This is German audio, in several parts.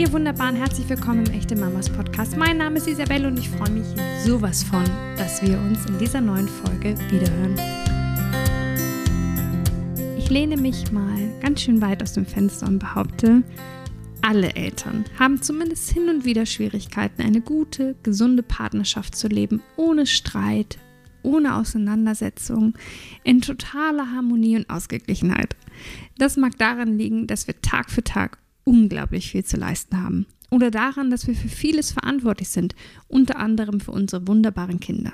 Ihr wunderbaren, herzlich willkommen im Echte Mamas Podcast. Mein Name ist Isabelle und ich freue mich sowas von, dass wir uns in dieser neuen Folge wiederhören. Ich lehne mich mal ganz schön weit aus dem Fenster und behaupte, alle Eltern haben zumindest hin und wieder Schwierigkeiten, eine gute, gesunde Partnerschaft zu leben, ohne Streit, ohne Auseinandersetzung, in totaler Harmonie und Ausgeglichenheit. Das mag daran liegen, dass wir Tag für Tag unglaublich viel zu leisten haben. Oder daran, dass wir für vieles verantwortlich sind, unter anderem für unsere wunderbaren Kinder.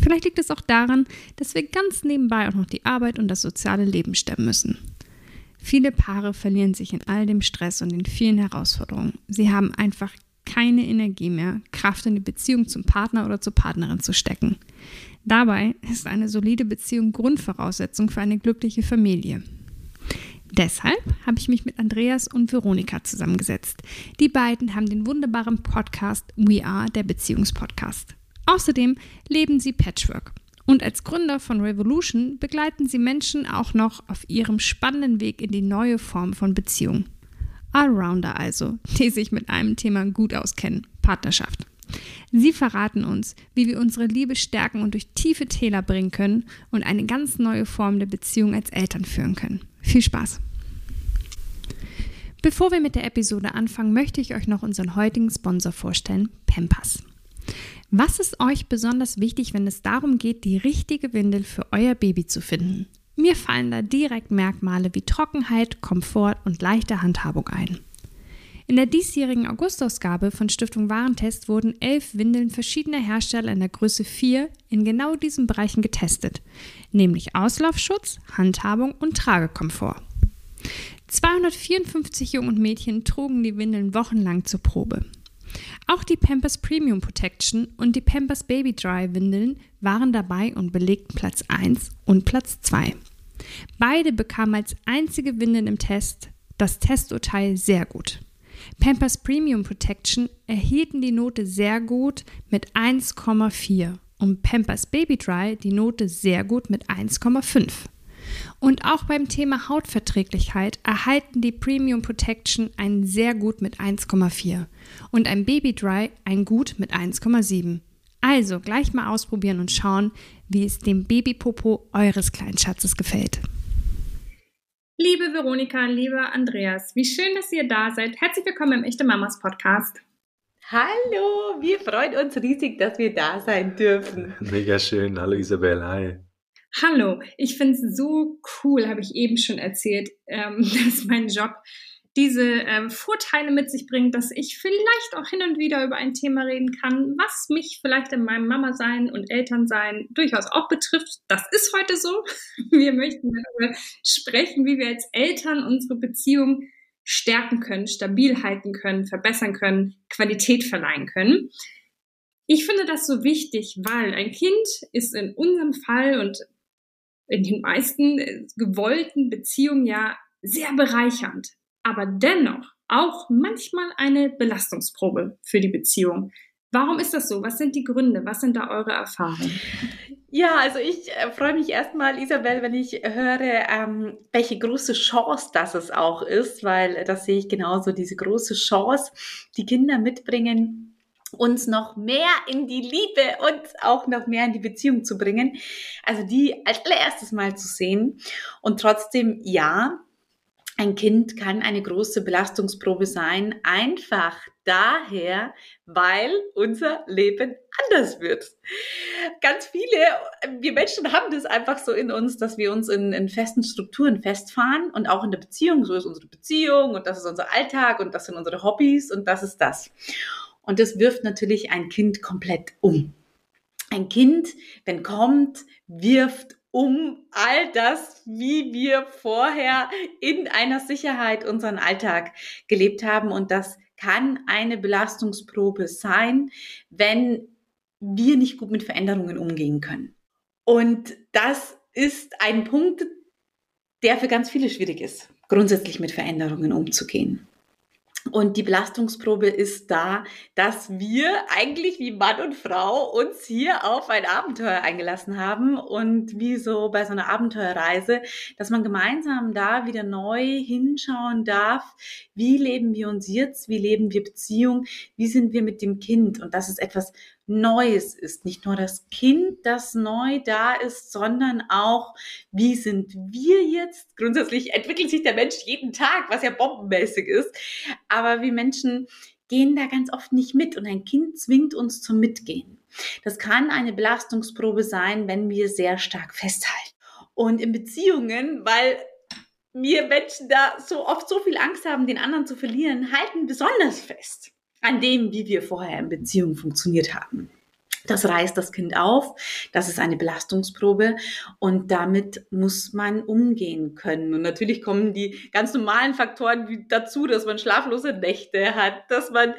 Vielleicht liegt es auch daran, dass wir ganz nebenbei auch noch die Arbeit und das soziale Leben stemmen müssen. Viele Paare verlieren sich in all dem Stress und den vielen Herausforderungen. Sie haben einfach keine Energie mehr, Kraft in die Beziehung zum Partner oder zur Partnerin zu stecken. Dabei ist eine solide Beziehung Grundvoraussetzung für eine glückliche Familie. Deshalb habe ich mich mit Andreas und Veronika zusammengesetzt. Die beiden haben den wunderbaren Podcast We Are, der Beziehungspodcast. Außerdem leben sie Patchwork. Und als Gründer von Revolution begleiten sie Menschen auch noch auf ihrem spannenden Weg in die neue Form von Beziehung. Allrounder also, die sich mit einem Thema gut auskennen, Partnerschaft. Sie verraten uns, wie wir unsere Liebe stärken und durch tiefe Täler bringen können und eine ganz neue Form der Beziehung als Eltern führen können. Viel Spaß! Bevor wir mit der Episode anfangen, möchte ich euch noch unseren heutigen Sponsor vorstellen, Pampers. Was ist euch besonders wichtig, wenn es darum geht, die richtige Windel für euer Baby zu finden? Mir fallen da direkt Merkmale wie Trockenheit, Komfort und leichte Handhabung ein. In der diesjährigen Augustausgabe von Stiftung Warentest wurden elf Windeln verschiedener Hersteller in der Größe 4 in genau diesen Bereichen getestet, nämlich Auslaufschutz, Handhabung und Tragekomfort. 254 Jungen und Mädchen trugen die Windeln wochenlang zur Probe. Auch die Pampers Premium Protection und die Pampers Baby Dry Windeln waren dabei und belegten Platz 1 und Platz 2. Beide bekamen als einzige Windeln im Test das Testurteil sehr gut. Pampers Premium Protection erhielten die Note sehr gut mit 1,4 und Pampers Baby Dry die Note sehr gut mit 1,5. Und auch beim Thema Hautverträglichkeit erhalten die Premium Protection ein sehr gut mit 1,4 und ein Baby Dry ein gut mit 1,7. Also gleich mal ausprobieren und schauen, wie es dem Babypopo eures kleinen Schatzes gefällt. Liebe Veronika, lieber Andreas, wie schön, dass ihr da seid. Herzlich willkommen im Echte Mamas Podcast. Hallo, wir freuen uns riesig, dass wir da sein dürfen. Mega schön. Hallo Isabel, hi. Hallo, ich finde es so cool, habe ich eben schon erzählt, ähm, dass mein Job diese ähm, Vorteile mit sich bringt, dass ich vielleicht auch hin und wieder über ein Thema reden kann, was mich vielleicht in meinem Mama-Sein und Elternsein durchaus auch betrifft. Das ist heute so. Wir möchten darüber sprechen, wie wir als Eltern unsere Beziehung stärken können, stabil halten können, verbessern können, Qualität verleihen können. Ich finde das so wichtig, weil ein Kind ist in unserem Fall und in den meisten äh, gewollten Beziehungen ja sehr bereichernd aber dennoch auch manchmal eine Belastungsprobe für die Beziehung. Warum ist das so? Was sind die Gründe? Was sind da eure Erfahrungen? Ja, also ich äh, freue mich erstmal, Isabel, wenn ich höre, ähm, welche große Chance das es auch ist, weil das sehe ich genauso, diese große Chance, die Kinder mitbringen, uns noch mehr in die Liebe und auch noch mehr in die Beziehung zu bringen. Also die als allererstes mal zu sehen. Und trotzdem, ja, ein Kind kann eine große Belastungsprobe sein, einfach daher, weil unser Leben anders wird. Ganz viele, wir Menschen haben das einfach so in uns, dass wir uns in, in, festen Strukturen festfahren und auch in der Beziehung, so ist unsere Beziehung und das ist unser Alltag und das sind unsere Hobbys und das ist das. Und das wirft natürlich ein Kind komplett um. Ein Kind, wenn kommt, wirft um all das, wie wir vorher in einer Sicherheit unseren Alltag gelebt haben. Und das kann eine Belastungsprobe sein, wenn wir nicht gut mit Veränderungen umgehen können. Und das ist ein Punkt, der für ganz viele schwierig ist, grundsätzlich mit Veränderungen umzugehen. Und die Belastungsprobe ist da, dass wir eigentlich wie Mann und Frau uns hier auf ein Abenteuer eingelassen haben und wie so bei so einer Abenteuerreise, dass man gemeinsam da wieder neu hinschauen darf, wie leben wir uns jetzt, wie leben wir Beziehung, wie sind wir mit dem Kind? Und das ist etwas Neues ist. Nicht nur das Kind, das neu da ist, sondern auch, wie sind wir jetzt? Grundsätzlich entwickelt sich der Mensch jeden Tag, was ja bombenmäßig ist. Aber wir Menschen gehen da ganz oft nicht mit und ein Kind zwingt uns zum Mitgehen. Das kann eine Belastungsprobe sein, wenn wir sehr stark festhalten. Und in Beziehungen, weil wir Menschen da so oft so viel Angst haben, den anderen zu verlieren, halten besonders fest an dem, wie wir vorher in Beziehung funktioniert haben. Das reißt das Kind auf, das ist eine Belastungsprobe und damit muss man umgehen können. Und natürlich kommen die ganz normalen Faktoren dazu, dass man schlaflose Nächte hat, dass man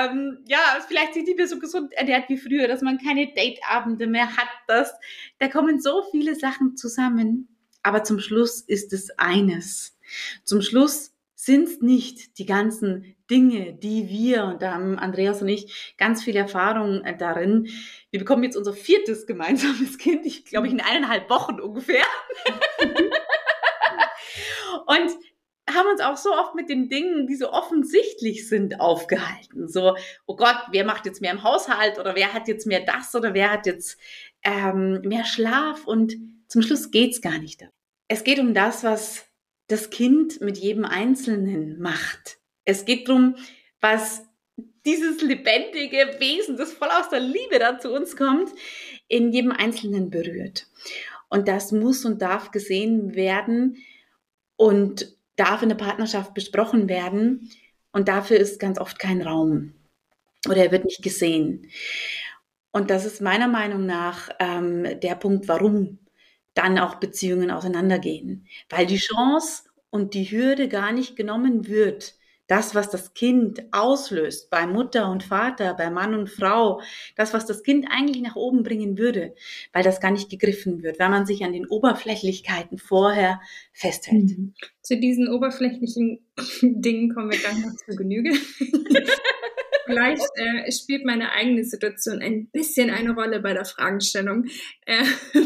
ähm, ja vielleicht sich nicht mehr so gesund ernährt wie früher, dass man keine Dateabende mehr hat. Dass, da kommen so viele Sachen zusammen, aber zum Schluss ist es eines. Zum Schluss sind es nicht die ganzen Dinge, die wir, und da haben Andreas und ich ganz viel Erfahrung äh, darin, wir bekommen jetzt unser viertes gemeinsames Kind, ich glaube ich in eineinhalb Wochen ungefähr. und haben uns auch so oft mit den Dingen, die so offensichtlich sind, aufgehalten. So, oh Gott, wer macht jetzt mehr im Haushalt oder wer hat jetzt mehr das oder wer hat jetzt ähm, mehr Schlaf und zum Schluss geht's gar nicht darum. Es geht um das, was das Kind mit jedem Einzelnen macht. Es geht darum, was dieses lebendige Wesen, das voll aus der Liebe da zu uns kommt, in jedem Einzelnen berührt. Und das muss und darf gesehen werden und darf in der Partnerschaft besprochen werden. Und dafür ist ganz oft kein Raum oder er wird nicht gesehen. Und das ist meiner Meinung nach ähm, der Punkt, warum dann auch Beziehungen auseinandergehen. Weil die Chance und die Hürde gar nicht genommen wird, das, was das Kind auslöst bei Mutter und Vater, bei Mann und Frau, das, was das Kind eigentlich nach oben bringen würde, weil das gar nicht gegriffen wird, weil man sich an den Oberflächlichkeiten vorher festhält. Mhm. Zu diesen oberflächlichen Dingen kommen wir gleich noch zu Genüge. Vielleicht äh, spielt meine eigene Situation ein bisschen eine Rolle bei der Fragestellung. Äh,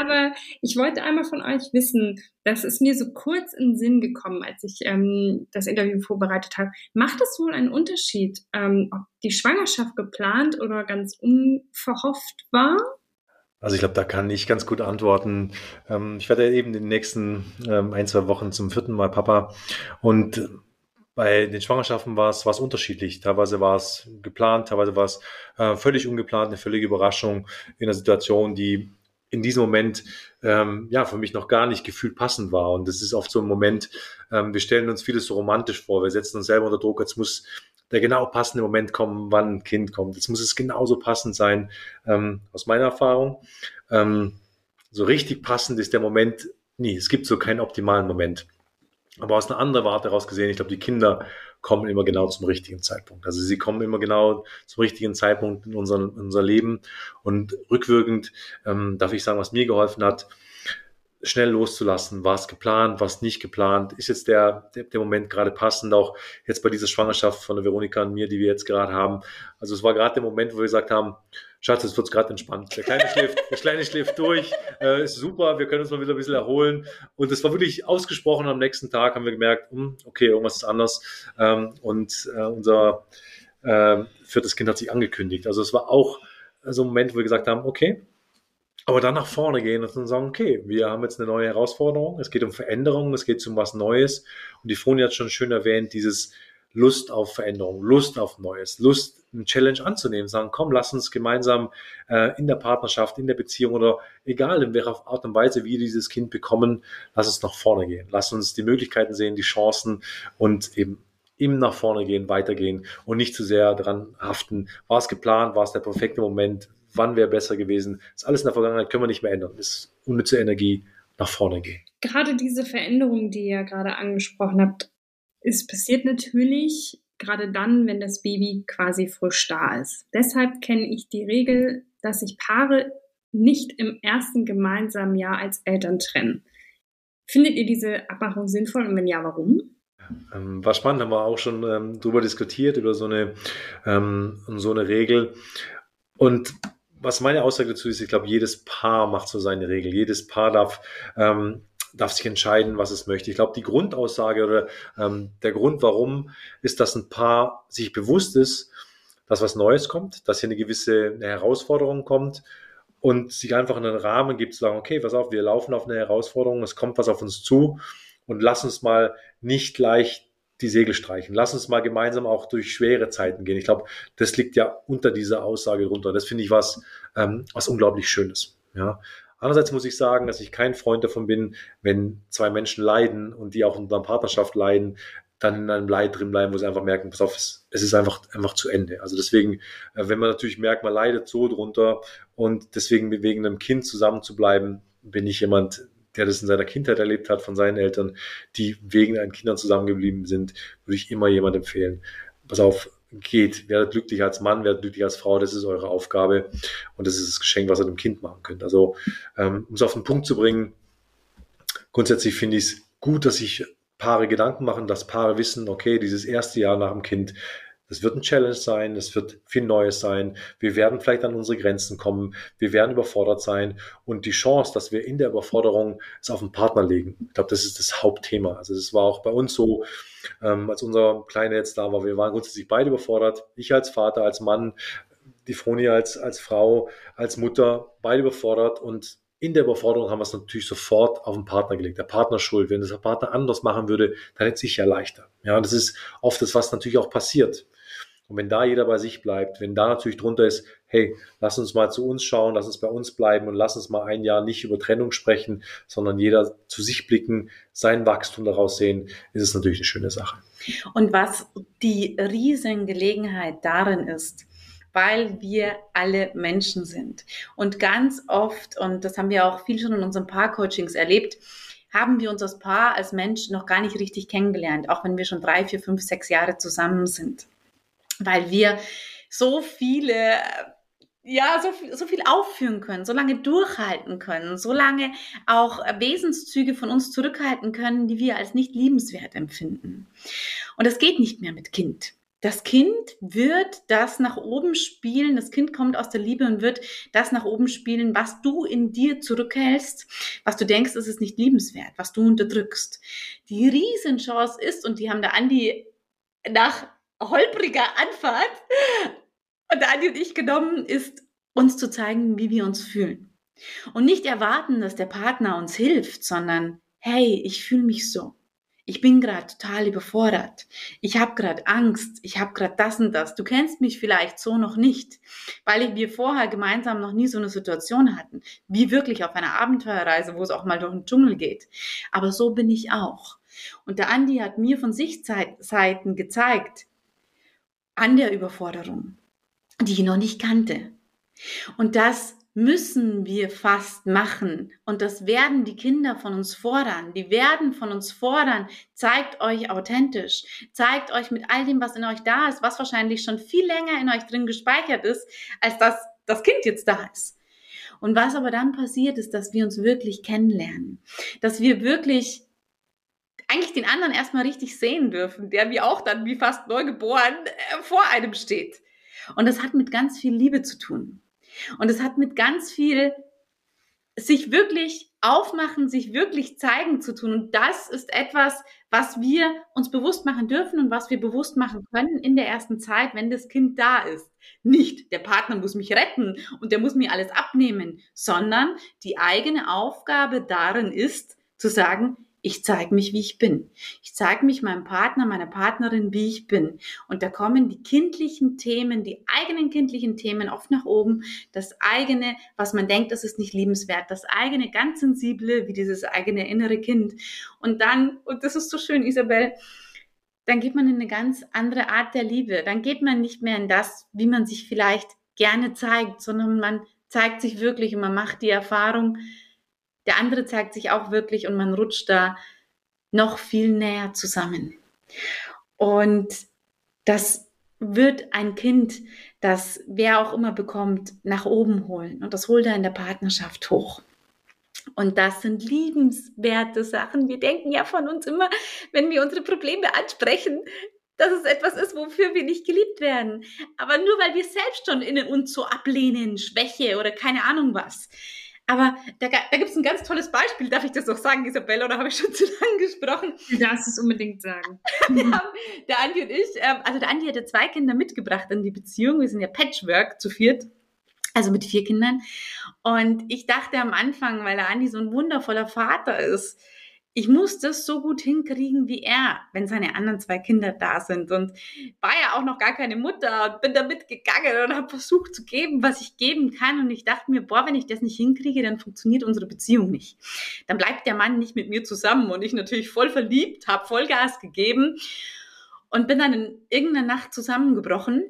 aber ich wollte einmal von euch wissen, das ist mir so kurz in den Sinn gekommen, als ich ähm, das Interview vorbereitet habe. Macht es wohl einen Unterschied, ähm, ob die Schwangerschaft geplant oder ganz unverhofft war? Also ich glaube, da kann ich ganz gut antworten. Ähm, ich werde eben in den nächsten ähm, ein, zwei Wochen zum vierten Mal Papa und bei den Schwangerschaften war es, war es unterschiedlich. Teilweise war es geplant, teilweise war es äh, völlig ungeplant, eine völlige Überraschung in einer Situation, die in diesem Moment ähm, ja für mich noch gar nicht gefühlt passend war. Und das ist oft so ein Moment, ähm, wir stellen uns vieles so romantisch vor, wir setzen uns selber unter Druck, jetzt muss der genau passende Moment kommen, wann ein Kind kommt. Jetzt muss es genauso passend sein, ähm, aus meiner Erfahrung. Ähm, so richtig passend ist der Moment nie. Es gibt so keinen optimalen Moment. Aber aus einer anderen Warte heraus gesehen, ich glaube, die Kinder kommen immer genau zum richtigen Zeitpunkt. Also sie kommen immer genau zum richtigen Zeitpunkt in, unseren, in unser Leben. Und rückwirkend ähm, darf ich sagen, was mir geholfen hat, schnell loszulassen. War geplant, war nicht geplant? Ist jetzt der, der, der, Moment gerade passend? Auch jetzt bei dieser Schwangerschaft von der Veronika und mir, die wir jetzt gerade haben. Also es war gerade der Moment, wo wir gesagt haben, Schatz, es wird gerade entspannt. Der Kleine schläft, der Kleine schläft durch, äh, ist super, wir können uns mal wieder ein bisschen erholen. Und das war wirklich ausgesprochen. Am nächsten Tag haben wir gemerkt, hm, okay, irgendwas ist anders. Ähm, und äh, unser äh, viertes Kind hat sich angekündigt. Also es war auch so ein Moment, wo wir gesagt haben, okay, aber dann nach vorne gehen und dann sagen, okay, wir haben jetzt eine neue Herausforderung, es geht um Veränderung, es geht um was Neues. Und die Froni hat schon schön erwähnt, dieses Lust auf Veränderung, Lust auf Neues, Lust, eine Challenge anzunehmen, sagen, komm, lass uns gemeinsam äh, in der Partnerschaft, in der Beziehung oder egal in welcher Art und Weise wir dieses Kind bekommen, lass uns nach vorne gehen. Lass uns die Möglichkeiten sehen, die Chancen und eben im nach vorne gehen, weitergehen und nicht zu sehr dran haften. War es geplant? War es der perfekte Moment? wann wäre besser gewesen. Das ist alles in der Vergangenheit, können wir nicht mehr ändern. Das ist unnütze Energie, nach vorne gehen. Gerade diese Veränderung, die ihr gerade angesprochen habt, ist passiert natürlich gerade dann, wenn das Baby quasi frisch da ist. Deshalb kenne ich die Regel, dass sich Paare nicht im ersten gemeinsamen Jahr als Eltern trennen. Findet ihr diese Abmachung sinnvoll und wenn ja, warum? Ähm, war spannend, haben wir auch schon ähm, drüber diskutiert, über so eine, ähm, so eine Regel. Und was meine Aussage dazu ist, ich glaube, jedes Paar macht so seine Regel. Jedes Paar darf, ähm, darf sich entscheiden, was es möchte. Ich glaube, die Grundaussage oder ähm, der Grund, warum, ist, dass ein Paar sich bewusst ist, dass was Neues kommt, dass hier eine gewisse Herausforderung kommt und sich einfach einen Rahmen gibt, zu sagen, okay, pass auf, wir laufen auf eine Herausforderung, es kommt was auf uns zu und lass uns mal nicht gleich die Segel streichen. Lass uns mal gemeinsam auch durch schwere Zeiten gehen. Ich glaube, das liegt ja unter dieser Aussage drunter. Das finde ich was, ähm, was unglaublich Schönes. Ja. Andererseits muss ich sagen, dass ich kein Freund davon bin, wenn zwei Menschen leiden und die auch in einer Partnerschaft leiden, dann in einem Leid drin bleiben, wo sie einfach merken, pass auf, es, ist einfach, einfach zu Ende. Also deswegen, äh, wenn man natürlich merkt, man leidet so drunter und deswegen wegen einem Kind zusammen zu bleiben, bin ich jemand, der das in seiner Kindheit erlebt hat von seinen Eltern, die wegen ihren Kindern zusammengeblieben sind, würde ich immer jemand empfehlen. Pass auf, geht, werdet glücklich als Mann, werdet glücklich als Frau, das ist eure Aufgabe und das ist das Geschenk, was ihr dem Kind machen könnt. Also, ähm, um es auf den Punkt zu bringen, grundsätzlich finde ich es gut, dass sich Paare Gedanken machen, dass Paare wissen, okay, dieses erste Jahr nach dem Kind, das wird ein Challenge sein, es wird viel Neues sein. Wir werden vielleicht an unsere Grenzen kommen. Wir werden überfordert sein. Und die Chance, dass wir in der Überforderung es auf den Partner legen, ich glaube, das ist das Hauptthema. Also das war auch bei uns so, ähm, als unser Kleiner jetzt da war. Wir waren grundsätzlich beide überfordert. Ich als Vater, als Mann, die Froni als, als Frau, als Mutter, beide überfordert. Und in der Überforderung haben wir es natürlich sofort auf den Partner gelegt. Der Partner schuld. Wenn das der Partner anders machen würde, dann hätte es sich ja leichter. Ja, das ist oft das, was natürlich auch passiert. Und wenn da jeder bei sich bleibt, wenn da natürlich drunter ist, hey, lass uns mal zu uns schauen, lass uns bei uns bleiben und lass uns mal ein Jahr nicht über Trennung sprechen, sondern jeder zu sich blicken, sein Wachstum daraus sehen, ist es natürlich eine schöne Sache. Und was die Riesengelegenheit darin ist, weil wir alle Menschen sind. Und ganz oft, und das haben wir auch viel schon in unseren Paar-Coachings erlebt, haben wir uns als Paar, als Mensch noch gar nicht richtig kennengelernt, auch wenn wir schon drei, vier, fünf, sechs Jahre zusammen sind weil wir so viele ja, so viel, so viel aufführen können, so lange durchhalten können, so lange auch Wesenszüge von uns zurückhalten können, die wir als nicht liebenswert empfinden. Und das geht nicht mehr mit Kind. Das Kind wird das nach oben spielen, das Kind kommt aus der Liebe und wird das nach oben spielen, was du in dir zurückhältst, was du denkst, es ist nicht liebenswert, was du unterdrückst. Die Riesenchance ist, und die haben der Andi nach holpriger Anfahrt und Andi und ich genommen, ist uns zu zeigen, wie wir uns fühlen. Und nicht erwarten, dass der Partner uns hilft, sondern hey, ich fühle mich so. Ich bin gerade total überfordert. Ich habe gerade Angst. Ich habe gerade das und das. Du kennst mich vielleicht so noch nicht, weil wir vorher gemeinsam noch nie so eine Situation hatten, wie wirklich auf einer Abenteuerreise, wo es auch mal durch den Dschungel geht. Aber so bin ich auch. Und der Andi hat mir von Sichtseiten gezeigt, an der Überforderung, die ich noch nicht kannte. Und das müssen wir fast machen. Und das werden die Kinder von uns fordern. Die werden von uns fordern. Zeigt euch authentisch. Zeigt euch mit all dem, was in euch da ist, was wahrscheinlich schon viel länger in euch drin gespeichert ist, als dass das Kind jetzt da ist. Und was aber dann passiert, ist, dass wir uns wirklich kennenlernen. Dass wir wirklich eigentlich den anderen erstmal richtig sehen dürfen, der wie auch dann wie fast neugeboren äh, vor einem steht. Und das hat mit ganz viel Liebe zu tun. Und es hat mit ganz viel sich wirklich aufmachen, sich wirklich zeigen zu tun. Und das ist etwas, was wir uns bewusst machen dürfen und was wir bewusst machen können in der ersten Zeit, wenn das Kind da ist. Nicht der Partner muss mich retten und der muss mir alles abnehmen, sondern die eigene Aufgabe darin ist, zu sagen, ich zeige mich, wie ich bin. Ich zeige mich meinem Partner, meiner Partnerin, wie ich bin. Und da kommen die kindlichen Themen, die eigenen kindlichen Themen oft nach oben. Das eigene, was man denkt, das ist nicht liebenswert. Das eigene, ganz sensible, wie dieses eigene innere Kind. Und dann, und das ist so schön, Isabel, dann geht man in eine ganz andere Art der Liebe. Dann geht man nicht mehr in das, wie man sich vielleicht gerne zeigt, sondern man zeigt sich wirklich und man macht die Erfahrung, der andere zeigt sich auch wirklich und man rutscht da noch viel näher zusammen. Und das wird ein Kind, das wer auch immer bekommt, nach oben holen. Und das holt er in der Partnerschaft hoch. Und das sind liebenswerte Sachen. Wir denken ja von uns immer, wenn wir unsere Probleme ansprechen, dass es etwas ist, wofür wir nicht geliebt werden. Aber nur weil wir selbst schon in uns so ablehnen, Schwäche oder keine Ahnung was. Aber da, da gibt es ein ganz tolles Beispiel. Darf ich das noch sagen, Isabella, oder habe ich schon zu lange gesprochen? Du darfst es unbedingt sagen. der Andi und ich, ähm, also der Andi hatte zwei Kinder mitgebracht in die Beziehung. Wir sind ja Patchwork zu viert. Also mit vier Kindern. Und ich dachte am Anfang, weil der Andi so ein wundervoller Vater ist, ich muss das so gut hinkriegen wie er, wenn seine anderen zwei Kinder da sind. Und war ja auch noch gar keine Mutter und bin damit gegangen und habe versucht zu geben, was ich geben kann. Und ich dachte mir, boah, wenn ich das nicht hinkriege, dann funktioniert unsere Beziehung nicht. Dann bleibt der Mann nicht mit mir zusammen. Und ich natürlich voll verliebt, habe Vollgas gegeben und bin dann in irgendeiner Nacht zusammengebrochen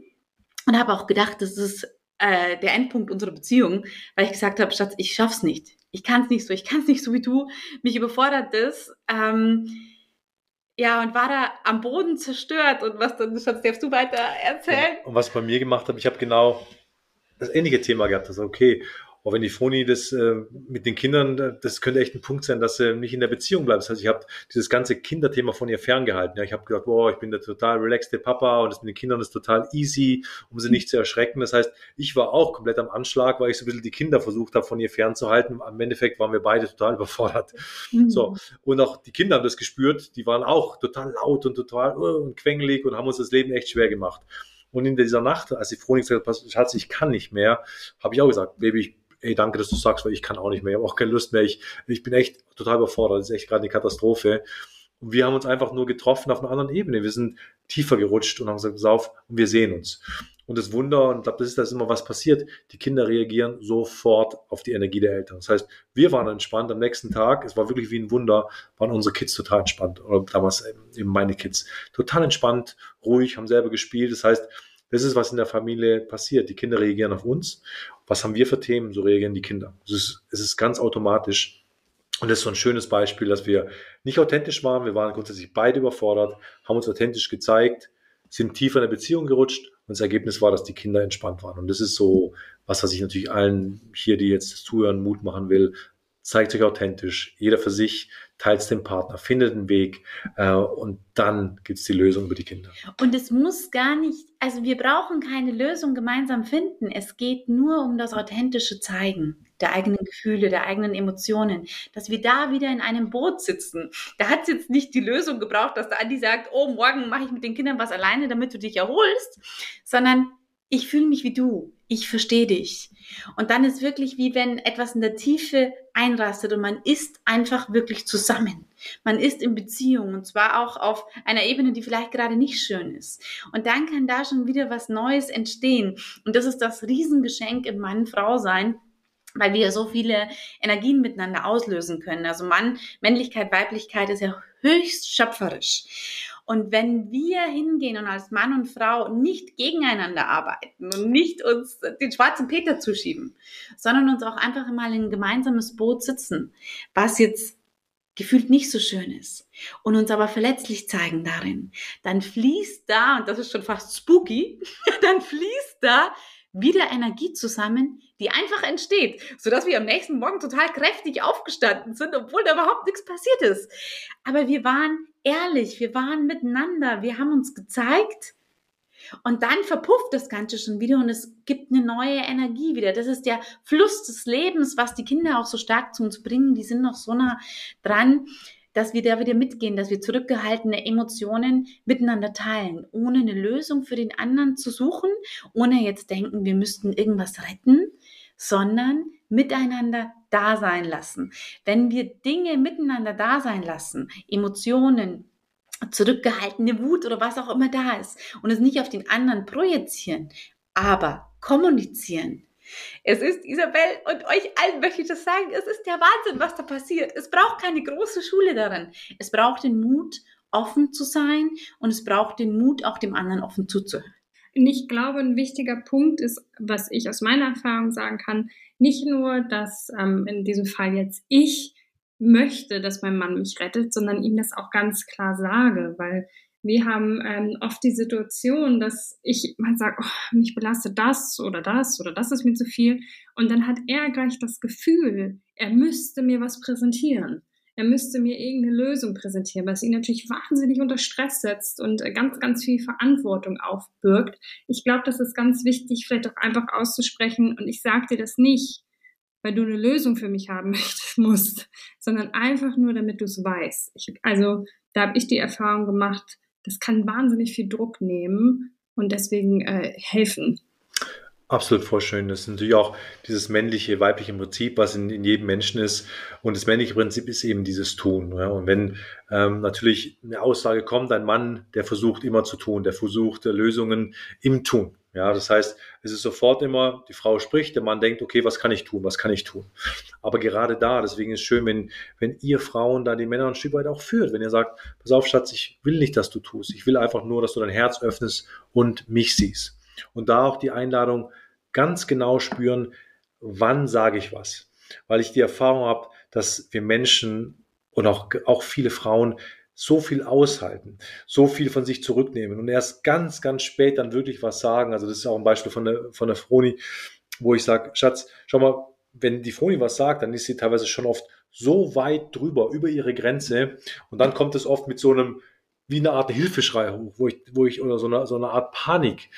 und habe auch gedacht, das ist äh, der Endpunkt unserer Beziehung, weil ich gesagt habe, Schatz, ich schaff's nicht ich kann es nicht so, ich kann es nicht so wie du, mich überfordert das. Ähm, ja, und war da am Boden zerstört. Und was dann, Schatz, darfst du weiter erzählen? Ja, und was ich bei mir gemacht habe, ich habe genau das ähnliche Thema gehabt. Also, okay, auch wenn die Froni das äh, mit den Kindern, das könnte echt ein Punkt sein, dass sie nicht in der Beziehung bleibt. Das heißt, ich habe dieses ganze Kinderthema von ihr ferngehalten. Ja, ich habe gedacht, boah, ich bin der total relaxte Papa und das mit den Kindern ist total easy, um sie nicht zu erschrecken. Das heißt, ich war auch komplett am Anschlag, weil ich so ein bisschen die Kinder versucht habe, von ihr fernzuhalten. Am Endeffekt waren wir beide total überfordert. Mhm. So. Und auch die Kinder haben das gespürt. Die waren auch total laut und total uh, und quengelig und haben uns das Leben echt schwer gemacht. Und in dieser Nacht, als die Froni gesagt hat, Schatz, ich kann nicht mehr, habe ich auch gesagt, Baby, ich ey, danke, dass du sagst, weil ich kann auch nicht mehr, ich habe auch keine Lust mehr, ich, ich bin echt total überfordert, das ist echt gerade eine Katastrophe. Und wir haben uns einfach nur getroffen auf einer anderen Ebene. Wir sind tiefer gerutscht und haben gesagt, sauf, und wir sehen uns. Und das Wunder, und ich glaube, das ist das immer, was passiert. Die Kinder reagieren sofort auf die Energie der Eltern. Das heißt, wir waren entspannt am nächsten Tag. Es war wirklich wie ein Wunder, waren unsere Kids total entspannt. Oder damals eben meine Kids. Total entspannt, ruhig, haben selber gespielt. Das heißt, das ist, was in der Familie passiert. Die Kinder reagieren auf uns. Was haben wir für Themen? So reagieren die Kinder. Es ist, es ist ganz automatisch. Und das ist so ein schönes Beispiel, dass wir nicht authentisch waren. Wir waren grundsätzlich beide überfordert, haben uns authentisch gezeigt, sind tiefer in der Beziehung gerutscht und das Ergebnis war, dass die Kinder entspannt waren. Und das ist so was, was ich natürlich allen hier, die jetzt zuhören, Mut machen will. Zeigt euch authentisch, jeder für sich, teilt den Partner, findet einen Weg äh, und dann gibt es die Lösung über die Kinder. Und es muss gar nicht, also wir brauchen keine Lösung gemeinsam finden. Es geht nur um das authentische Zeigen der eigenen Gefühle, der eigenen Emotionen, dass wir da wieder in einem Boot sitzen. Da hat es jetzt nicht die Lösung gebraucht, dass der Andi sagt, oh, morgen mache ich mit den Kindern was alleine, damit du dich erholst, sondern ich fühle mich wie du, ich verstehe dich. Und dann ist wirklich wie wenn etwas in der Tiefe einrastet und man ist einfach wirklich zusammen. Man ist in Beziehung und zwar auch auf einer Ebene, die vielleicht gerade nicht schön ist. Und dann kann da schon wieder was Neues entstehen. Und das ist das Riesengeschenk im Mann-Frau sein, weil wir so viele Energien miteinander auslösen können. Also Mann, Männlichkeit, Weiblichkeit ist ja höchst schöpferisch. Und wenn wir hingehen und als Mann und Frau nicht gegeneinander arbeiten und nicht uns den schwarzen Peter zuschieben, sondern uns auch einfach mal in ein gemeinsames Boot sitzen, was jetzt gefühlt nicht so schön ist und uns aber verletzlich zeigen darin, dann fließt da, und das ist schon fast spooky, dann fließt da wieder Energie zusammen, die einfach entsteht, sodass wir am nächsten Morgen total kräftig aufgestanden sind, obwohl da überhaupt nichts passiert ist. Aber wir waren ehrlich, wir waren miteinander, wir haben uns gezeigt und dann verpufft das Ganze schon wieder und es gibt eine neue Energie wieder. Das ist der Fluss des Lebens, was die Kinder auch so stark zu uns bringen. Die sind noch so nah dran dass wir da wieder mitgehen, dass wir zurückgehaltene Emotionen miteinander teilen, ohne eine Lösung für den anderen zu suchen, ohne jetzt denken, wir müssten irgendwas retten, sondern miteinander da sein lassen. Wenn wir Dinge miteinander da sein lassen, Emotionen, zurückgehaltene Wut oder was auch immer da ist und es nicht auf den anderen projizieren, aber kommunizieren, es ist, Isabel, und euch allen möchte ich das sagen, es ist der Wahnsinn, was da passiert. Es braucht keine große Schule darin. Es braucht den Mut, offen zu sein und es braucht den Mut, auch dem anderen offen zuzuhören. Ich glaube, ein wichtiger Punkt ist, was ich aus meiner Erfahrung sagen kann, nicht nur, dass ähm, in diesem Fall jetzt ich möchte, dass mein Mann mich rettet, sondern ihm das auch ganz klar sage, weil wir haben ähm, oft die Situation, dass ich mal sage, oh, mich belastet das oder das oder das ist mir zu viel. Und dann hat er gleich das Gefühl, er müsste mir was präsentieren. Er müsste mir irgendeine Lösung präsentieren, was ihn natürlich wahnsinnig unter Stress setzt und äh, ganz, ganz viel Verantwortung aufbürgt. Ich glaube, das ist ganz wichtig, vielleicht auch einfach auszusprechen. Und ich sage dir das nicht, weil du eine Lösung für mich haben möchtest, musst, sondern einfach nur, damit du es weißt. Ich, also da habe ich die Erfahrung gemacht, das kann wahnsinnig viel Druck nehmen und deswegen äh, helfen. Absolut voll schön. Das ist natürlich auch dieses männliche, weibliche Prinzip, was in, in jedem Menschen ist. Und das männliche Prinzip ist eben dieses Tun. Ja. Und wenn ähm, natürlich eine Aussage kommt, ein Mann, der versucht immer zu tun, der versucht äh, Lösungen im Tun. Ja, das heißt, es ist sofort immer, die Frau spricht, der Mann denkt, okay, was kann ich tun, was kann ich tun? Aber gerade da, deswegen ist es schön, wenn, wenn ihr Frauen da die Männer ein Stück weit auch führt, wenn ihr sagt, pass auf, Schatz, ich will nicht, dass du tust. Ich will einfach nur, dass du dein Herz öffnest und mich siehst. Und da auch die Einladung ganz genau spüren, wann sage ich was. Weil ich die Erfahrung habe, dass wir Menschen und auch, auch viele Frauen so viel aushalten, so viel von sich zurücknehmen und erst ganz, ganz spät dann wirklich was sagen. Also das ist auch ein Beispiel von der, von der Froni, wo ich sage, Schatz, schau mal, wenn die Froni was sagt, dann ist sie teilweise schon oft so weit drüber, über ihre Grenze und dann kommt es oft mit so einem, wie eine Art Hilfeschrei hoch, wo ich, wo ich, oder so eine, so eine Art Panik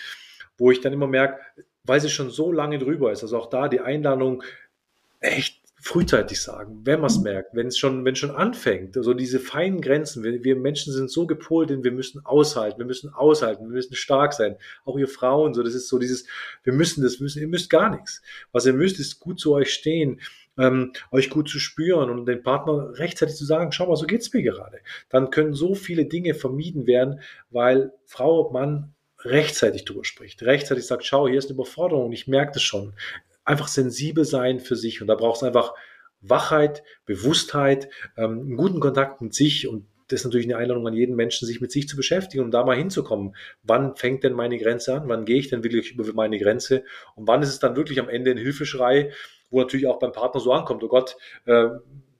wo ich dann immer merke, weil sie schon so lange drüber ist, also auch da die Einladung echt frühzeitig sagen, wenn man es mhm. merkt, wenn es schon, wenn schon anfängt, also diese feinen Grenzen, wir, wir, Menschen sind so gepolt, denn wir müssen aushalten, wir müssen aushalten, wir müssen stark sein, auch ihr Frauen, so das ist so dieses, wir müssen das, müssen, ihr müsst gar nichts. Was ihr müsst, ist gut zu euch stehen, ähm, euch gut zu spüren und den Partner rechtzeitig zu sagen, schau mal, so geht's mir gerade. Dann können so viele Dinge vermieden werden, weil Frau, Mann rechtzeitig drüber spricht, rechtzeitig sagt, schau, hier ist eine Überforderung, ich merke das schon. Einfach sensibel sein für sich und da braucht es einfach Wachheit, Bewusstheit, ähm, einen guten Kontakt mit sich und das ist natürlich eine Einladung an jeden Menschen, sich mit sich zu beschäftigen, um da mal hinzukommen. Wann fängt denn meine Grenze an? Wann gehe ich denn wirklich über meine Grenze? Und wann ist es dann wirklich am Ende ein Hilfeschrei, wo natürlich auch beim Partner so ankommt, oh Gott, äh,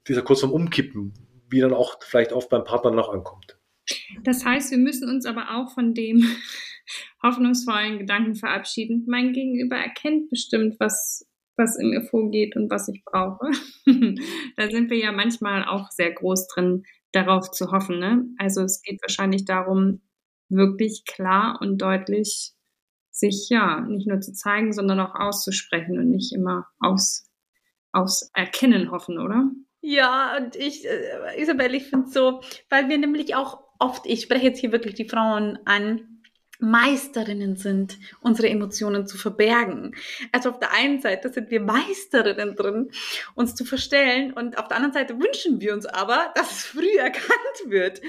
dieser kurz vom Umkippen, wie dann auch vielleicht oft beim Partner noch ankommt. Das heißt, wir müssen uns aber auch von dem hoffnungsvollen Gedanken verabschieden. Mein Gegenüber erkennt bestimmt, was, was in mir vorgeht und was ich brauche. da sind wir ja manchmal auch sehr groß drin, darauf zu hoffen. Ne? Also es geht wahrscheinlich darum, wirklich klar und deutlich sich ja nicht nur zu zeigen, sondern auch auszusprechen und nicht immer aus, aufs Erkennen hoffen, oder? Ja, und ich, äh, Isabel, ich finde so, weil wir nämlich auch oft, ich spreche jetzt hier wirklich die Frauen an, Meisterinnen sind, unsere Emotionen zu verbergen. Also auf der einen Seite sind wir Meisterinnen drin, uns zu verstellen und auf der anderen Seite wünschen wir uns aber, dass es früh erkannt wird.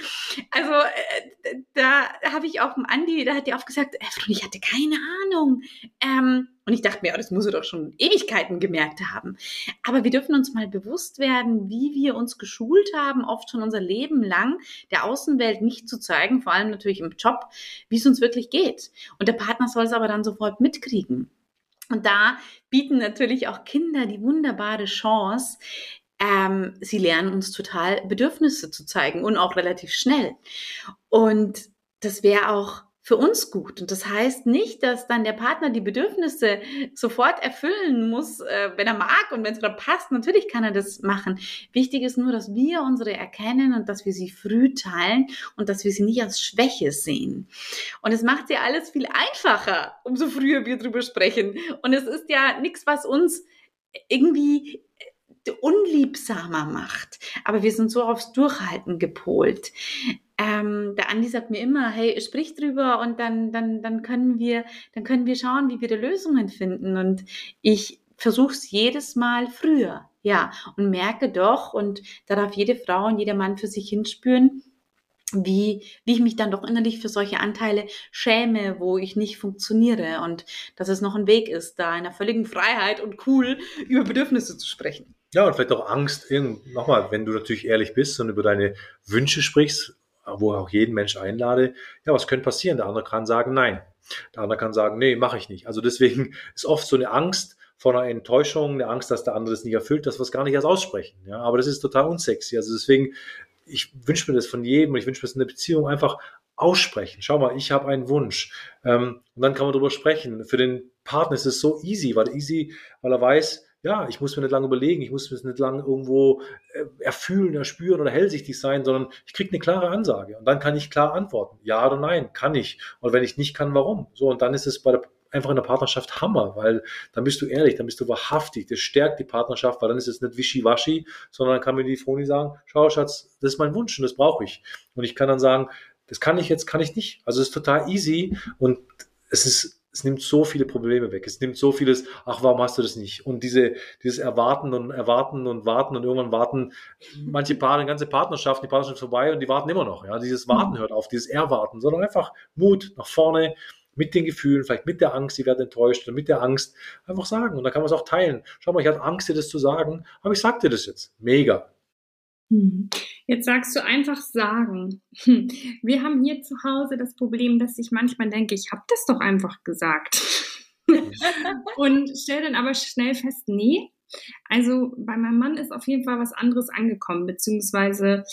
Also äh, da habe ich auch Andi, da hat die oft gesagt, äh, ich hatte keine Ahnung. Ähm, und ich dachte mir, oh, das muss er doch schon Ewigkeiten gemerkt haben. Aber wir dürfen uns mal bewusst werden, wie wir uns geschult haben, oft schon unser Leben lang, der Außenwelt nicht zu zeigen, vor allem natürlich im Job, wie es uns wirklich geht. Und der Partner soll es aber dann sofort mitkriegen. Und da bieten natürlich auch Kinder die wunderbare Chance, ähm, sie lernen uns total Bedürfnisse zu zeigen und auch relativ schnell. Und das wäre auch für uns gut. Und das heißt nicht, dass dann der Partner die Bedürfnisse sofort erfüllen muss, äh, wenn er mag und wenn es wieder passt. Natürlich kann er das machen. Wichtig ist nur, dass wir unsere erkennen und dass wir sie früh teilen und dass wir sie nicht als Schwäche sehen. Und es macht ja alles viel einfacher, umso früher wir drüber sprechen. Und es ist ja nichts, was uns irgendwie unliebsamer macht. Aber wir sind so aufs Durchhalten gepolt. Ähm, der Andi sagt mir immer, hey, sprich drüber und dann, dann, dann können wir, dann können wir schauen, wie wir da Lösungen finden. Und ich versuche es jedes Mal früher, ja, und merke doch, und da darf jede Frau und jeder Mann für sich hinspüren, wie, wie ich mich dann doch innerlich für solche Anteile schäme, wo ich nicht funktioniere und dass es noch ein Weg ist, da in einer völligen Freiheit und cool über Bedürfnisse zu sprechen. Ja, und vielleicht auch Angst, nochmal, wenn du natürlich ehrlich bist und über deine Wünsche sprichst, wo auch jeden Mensch einlade, ja, was könnte passieren? Der andere kann sagen, nein. Der andere kann sagen, nee, mache ich nicht. Also deswegen ist oft so eine Angst vor einer Enttäuschung, eine Angst, dass der andere das nicht erfüllt, dass wir es gar nicht erst aussprechen. Ja, aber das ist total unsexy. Also deswegen, ich wünsche mir das von jedem und ich wünsche mir das in der Beziehung einfach aussprechen. Schau mal, ich habe einen Wunsch. Ähm, und dann kann man darüber sprechen. Für den Partner ist es so easy, weil easy, weil er weiß, ja, ich muss mir nicht lange überlegen, ich muss mir nicht lange irgendwo äh, erfühlen, erspüren oder hellsichtig sein, sondern ich kriege eine klare Ansage und dann kann ich klar antworten. Ja oder nein, kann ich. Und wenn ich nicht kann, warum? So, und dann ist es bei der einfach in der Partnerschaft Hammer, weil dann bist du ehrlich, dann bist du wahrhaftig, das stärkt die Partnerschaft, weil dann ist es nicht wischiwaschi, sondern dann kann mir die Froni sagen, schau Schatz, das ist mein Wunsch und das brauche ich. Und ich kann dann sagen, das kann ich jetzt, kann ich nicht. Also es ist total easy und es ist es nimmt so viele Probleme weg. Es nimmt so vieles, ach, warum hast du das nicht? Und diese, dieses Erwarten und Erwarten und Warten und irgendwann warten manche Paare, eine ganze Partnerschaft, die Partnerschaft vorbei und die warten immer noch. Ja, dieses Warten hört auf, dieses Erwarten, sondern einfach Mut nach vorne mit den Gefühlen, vielleicht mit der Angst, sie werden enttäuscht oder mit der Angst einfach sagen. Und da kann man es auch teilen. Schau mal, ich hatte Angst, dir das zu sagen, aber ich sag dir das jetzt. Mega. Hm. Jetzt sagst du einfach sagen. Wir haben hier zu Hause das Problem, dass ich manchmal denke, ich habe das doch einfach gesagt. und stelle dann aber schnell fest, nee. Also bei meinem Mann ist auf jeden Fall was anderes angekommen, beziehungsweise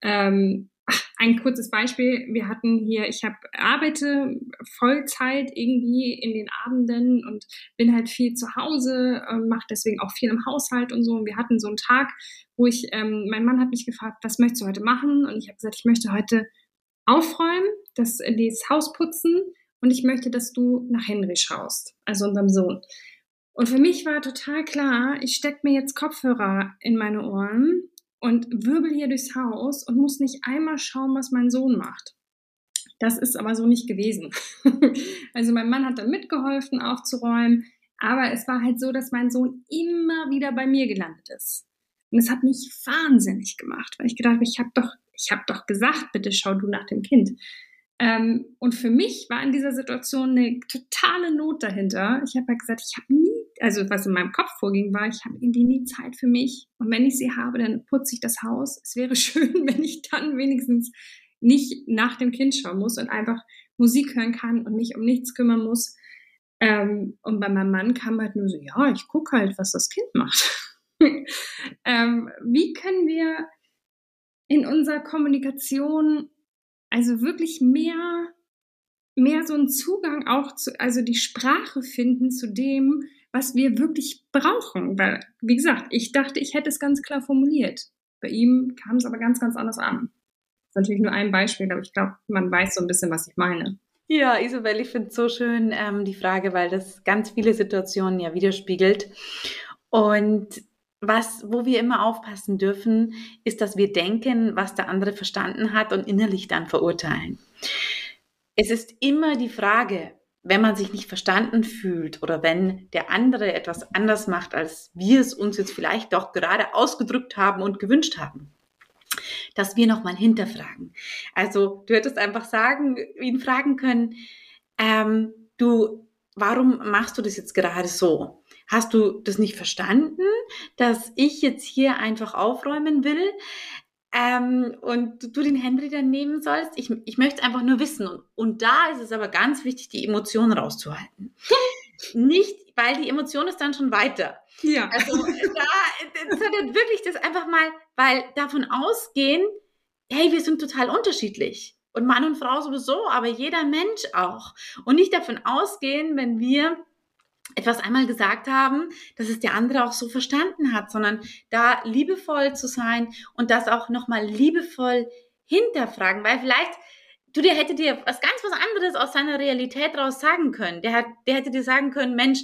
ähm, ein kurzes Beispiel. Wir hatten hier, ich habe arbeite Vollzeit irgendwie in den Abenden und bin halt viel zu Hause, äh, mache deswegen auch viel im Haushalt und so. Und wir hatten so einen Tag, wo ich, ähm, mein Mann hat mich gefragt, was möchtest du heute machen? Und ich habe gesagt, ich möchte heute aufräumen, das, das Haus putzen und ich möchte, dass du nach Henry schaust, also unserem Sohn. Und für mich war total klar, ich stecke mir jetzt Kopfhörer in meine Ohren und wirbel hier durchs Haus und muss nicht einmal schauen, was mein Sohn macht. Das ist aber so nicht gewesen. also mein Mann hat dann mitgeholfen aufzuräumen, aber es war halt so, dass mein Sohn immer wieder bei mir gelandet ist. Und es hat mich wahnsinnig gemacht, weil ich gedacht habe, ich habe doch, ich habe doch gesagt, bitte schau du nach dem Kind. Ähm, und für mich war in dieser Situation eine totale Not dahinter. Ich habe ja gesagt, ich habe nie, also was in meinem Kopf vorging, war, ich habe irgendwie nie Zeit für mich. Und wenn ich sie habe, dann putze ich das Haus. Es wäre schön, wenn ich dann wenigstens nicht nach dem Kind schauen muss und einfach Musik hören kann und mich um nichts kümmern muss. Ähm, und bei meinem Mann kam halt nur so, ja, ich gucke halt, was das Kind macht. ähm, wie können wir in unserer Kommunikation also wirklich mehr, mehr so einen Zugang auch zu, also die Sprache finden zu dem, was wir wirklich brauchen. Weil, wie gesagt, ich dachte, ich hätte es ganz klar formuliert. Bei ihm kam es aber ganz, ganz anders an. Das ist natürlich nur ein Beispiel, aber ich glaube, man weiß so ein bisschen, was ich meine. Ja, Isabel, ich finde es so schön, ähm, die Frage, weil das ganz viele Situationen ja widerspiegelt. Und was, wo wir immer aufpassen dürfen, ist, dass wir denken, was der andere verstanden hat und innerlich dann verurteilen. Es ist immer die Frage, wenn man sich nicht verstanden fühlt oder wenn der andere etwas anders macht, als wir es uns jetzt vielleicht doch gerade ausgedrückt haben und gewünscht haben, dass wir nochmal hinterfragen. Also du hättest einfach sagen, ihn fragen können, ähm, du, warum machst du das jetzt gerade so? Hast du das nicht verstanden, dass ich jetzt hier einfach aufräumen will? Ähm, und du den Henry dann nehmen sollst. Ich, ich möchte einfach nur wissen. Und, und da ist es aber ganz wichtig, die Emotionen rauszuhalten. Nicht, weil die Emotion ist dann schon weiter. Ja. Also da, sondern wirklich das einfach mal, weil davon ausgehen, hey, wir sind total unterschiedlich. Und Mann und Frau sowieso, aber jeder Mensch auch. Und nicht davon ausgehen, wenn wir etwas einmal gesagt haben, dass es der andere auch so verstanden hat, sondern da liebevoll zu sein und das auch nochmal liebevoll hinterfragen, weil vielleicht du dir hätte dir was ganz was anderes aus seiner Realität raus sagen können. Der, hat, der hätte dir sagen können, Mensch,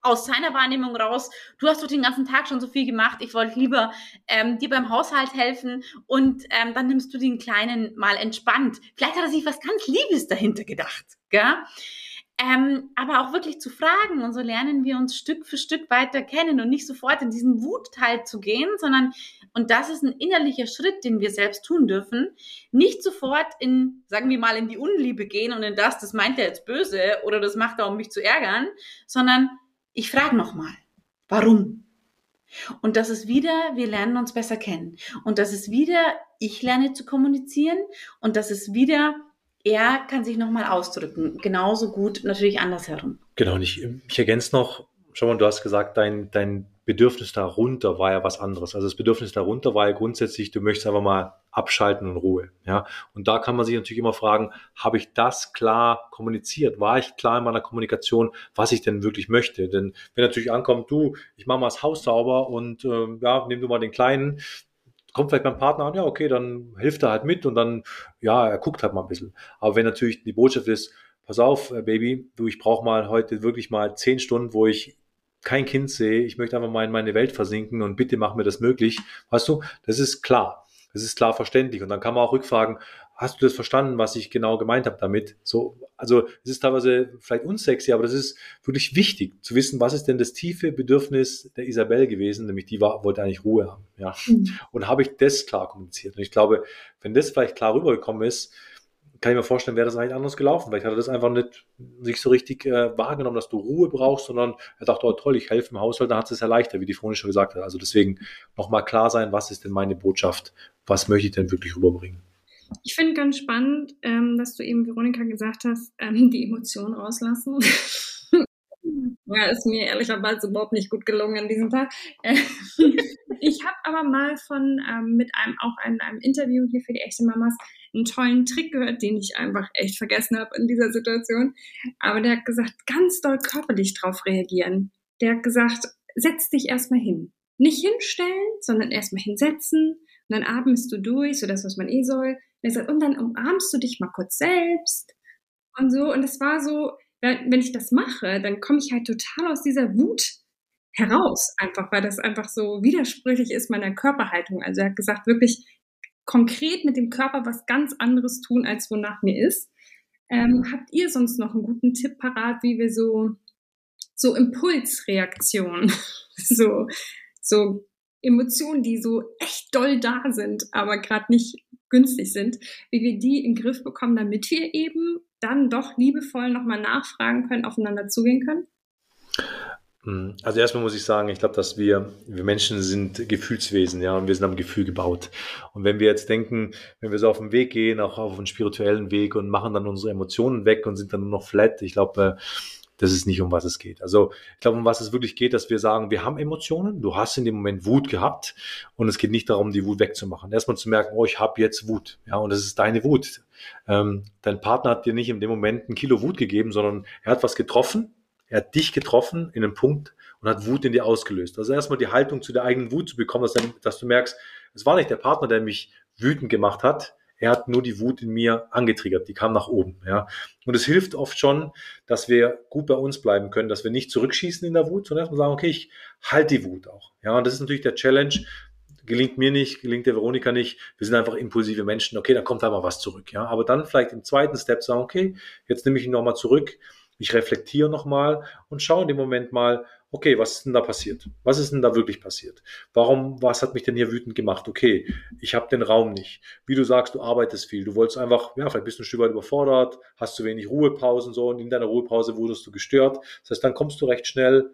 aus seiner Wahrnehmung raus, du hast doch den ganzen Tag schon so viel gemacht, ich wollte lieber ähm, dir beim Haushalt helfen und ähm, dann nimmst du den Kleinen mal entspannt. Vielleicht hat er sich was ganz Liebes dahinter gedacht. Gell? Ähm, aber auch wirklich zu fragen. Und so lernen wir uns Stück für Stück weiter kennen und nicht sofort in diesen Wutteil zu gehen, sondern, und das ist ein innerlicher Schritt, den wir selbst tun dürfen, nicht sofort in, sagen wir mal, in die Unliebe gehen und in das, das meint er jetzt böse oder das macht er, um mich zu ärgern, sondern ich frage nochmal, warum? Und das ist wieder, wir lernen uns besser kennen. Und das ist wieder, ich lerne zu kommunizieren. Und das ist wieder, er kann sich nochmal ausdrücken. Genauso gut natürlich andersherum. Genau, und ich, ich ergänze noch, schau mal, du hast gesagt, dein, dein Bedürfnis darunter war ja was anderes. Also das Bedürfnis darunter war ja grundsätzlich, du möchtest einfach mal abschalten und Ruhe. Ja, und da kann man sich natürlich immer fragen, habe ich das klar kommuniziert? War ich klar in meiner Kommunikation, was ich denn wirklich möchte? Denn wenn natürlich ankommt, du, ich mache mal das Haus sauber und äh, ja, nimm du mal den Kleinen, kommt vielleicht beim Partner an, ja, okay, dann hilft er halt mit und dann, ja, er guckt halt mal ein bisschen. Aber wenn natürlich die Botschaft ist, pass auf, äh, Baby, du, ich brauche mal heute wirklich mal zehn Stunden, wo ich kein Kind sehe, ich möchte einfach mal in meine Welt versinken und bitte mach mir das möglich. Weißt du, das ist klar. Das ist klar verständlich. Und dann kann man auch rückfragen, hast du das verstanden, was ich genau gemeint habe damit? So, also es ist teilweise vielleicht unsexy, aber das ist wirklich wichtig zu wissen, was ist denn das tiefe Bedürfnis der Isabel gewesen, nämlich die war, wollte eigentlich Ruhe haben. Ja. Mhm. Und habe ich das klar kommuniziert? Und ich glaube, wenn das vielleicht klar rübergekommen ist, kann ich mir vorstellen, wäre das eigentlich anders gelaufen. Vielleicht hat er das einfach nicht, nicht so richtig äh, wahrgenommen, dass du Ruhe brauchst, sondern er dachte, oh toll, ich helfe im Haushalt, dann hat es erleichtert, wie die Freundin schon gesagt hat. Also deswegen nochmal klar sein, was ist denn meine Botschaft? Was möchte ich denn wirklich rüberbringen? Ich finde ganz spannend, ähm, dass du eben, Veronika, gesagt hast, ähm, die Emotionen rauslassen. ja, ist mir ehrlicherweise überhaupt nicht gut gelungen an diesem Tag. ich habe aber mal von ähm, mit einem auch in einem Interview hier für die echte Mamas einen tollen Trick gehört, den ich einfach echt vergessen habe in dieser Situation. Aber der hat gesagt, ganz doll körperlich drauf reagieren. Der hat gesagt, setz dich erstmal hin. Nicht hinstellen, sondern erstmal hinsetzen. Und dann atmest du durch, so das, was man eh soll. Und dann umarmst du dich mal kurz selbst. Und so. Und das war so, wenn ich das mache, dann komme ich halt total aus dieser Wut heraus, einfach weil das einfach so widersprüchlich ist meiner Körperhaltung. Also er hat gesagt, wirklich konkret mit dem Körper was ganz anderes tun, als wonach mir ist. Ähm, habt ihr sonst noch einen guten Tipp parat, wie wir so, so Impulsreaktionen, so, so Emotionen, die so echt doll da sind, aber gerade nicht günstig sind, wie wir die in den Griff bekommen, damit wir eben dann doch liebevoll nochmal nachfragen können, aufeinander zugehen können? Hm, also erstmal muss ich sagen, ich glaube, dass wir, wir Menschen sind Gefühlswesen, ja, und wir sind am Gefühl gebaut. Und wenn wir jetzt denken, wenn wir so auf den Weg gehen, auch auf einen spirituellen Weg und machen dann unsere Emotionen weg und sind dann nur noch flat, ich glaube, äh, das ist nicht um was es geht. Also ich glaube, um was es wirklich geht, dass wir sagen, wir haben Emotionen, du hast in dem Moment Wut gehabt und es geht nicht darum, die Wut wegzumachen. Erstmal zu merken, oh, ich habe jetzt Wut, ja, und das ist deine Wut. Ähm, dein Partner hat dir nicht in dem Moment ein Kilo Wut gegeben, sondern er hat was getroffen, er hat dich getroffen in einem Punkt und hat Wut in dir ausgelöst. Also erstmal die Haltung zu der eigenen Wut zu bekommen, dass, dann, dass du merkst, es war nicht der Partner, der mich wütend gemacht hat, er hat nur die Wut in mir angetriggert, die kam nach oben. Ja. Und es hilft oft schon, dass wir gut bei uns bleiben können, dass wir nicht zurückschießen in der Wut, sondern erstmal sagen, okay, ich halte die Wut auch. Ja, und das ist natürlich der Challenge. Gelingt mir nicht, gelingt der Veronika nicht. Wir sind einfach impulsive Menschen. Okay, dann kommt da mal was zurück. Ja, aber dann vielleicht im zweiten Step sagen, okay, jetzt nehme ich ihn nochmal zurück. Ich reflektiere nochmal und schaue in dem Moment mal, okay, was ist denn da passiert? Was ist denn da wirklich passiert? Warum, was hat mich denn hier wütend gemacht? Okay, ich habe den Raum nicht. Wie du sagst, du arbeitest viel. Du wolltest einfach, ja, vielleicht bist du ein Stück weit überfordert, hast zu wenig Ruhepausen so und in deiner Ruhepause wurdest du gestört. Das heißt, dann kommst du recht schnell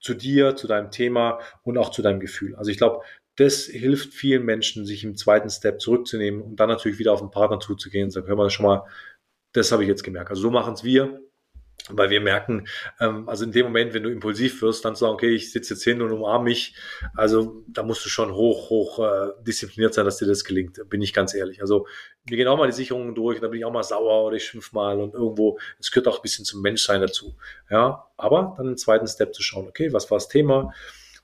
zu dir, zu deinem Thema und auch zu deinem Gefühl. Also ich glaube, das hilft vielen Menschen, sich im zweiten Step zurückzunehmen und dann natürlich wieder auf den Partner zuzugehen und sagen, hör mal schon mal, das habe ich jetzt gemerkt. Also so machen es wir weil wir merken, ähm, also in dem Moment, wenn du impulsiv wirst, dann zu sagen, okay, ich sitze jetzt hin und umarme mich, also da musst du schon hoch, hoch äh, diszipliniert sein, dass dir das gelingt, bin ich ganz ehrlich. Also wir gehen auch mal die Sicherungen durch, da bin ich auch mal sauer oder ich schimpf mal und irgendwo, es gehört auch ein bisschen zum Menschsein dazu. Ja, aber dann im zweiten Step zu schauen, okay, was war das Thema?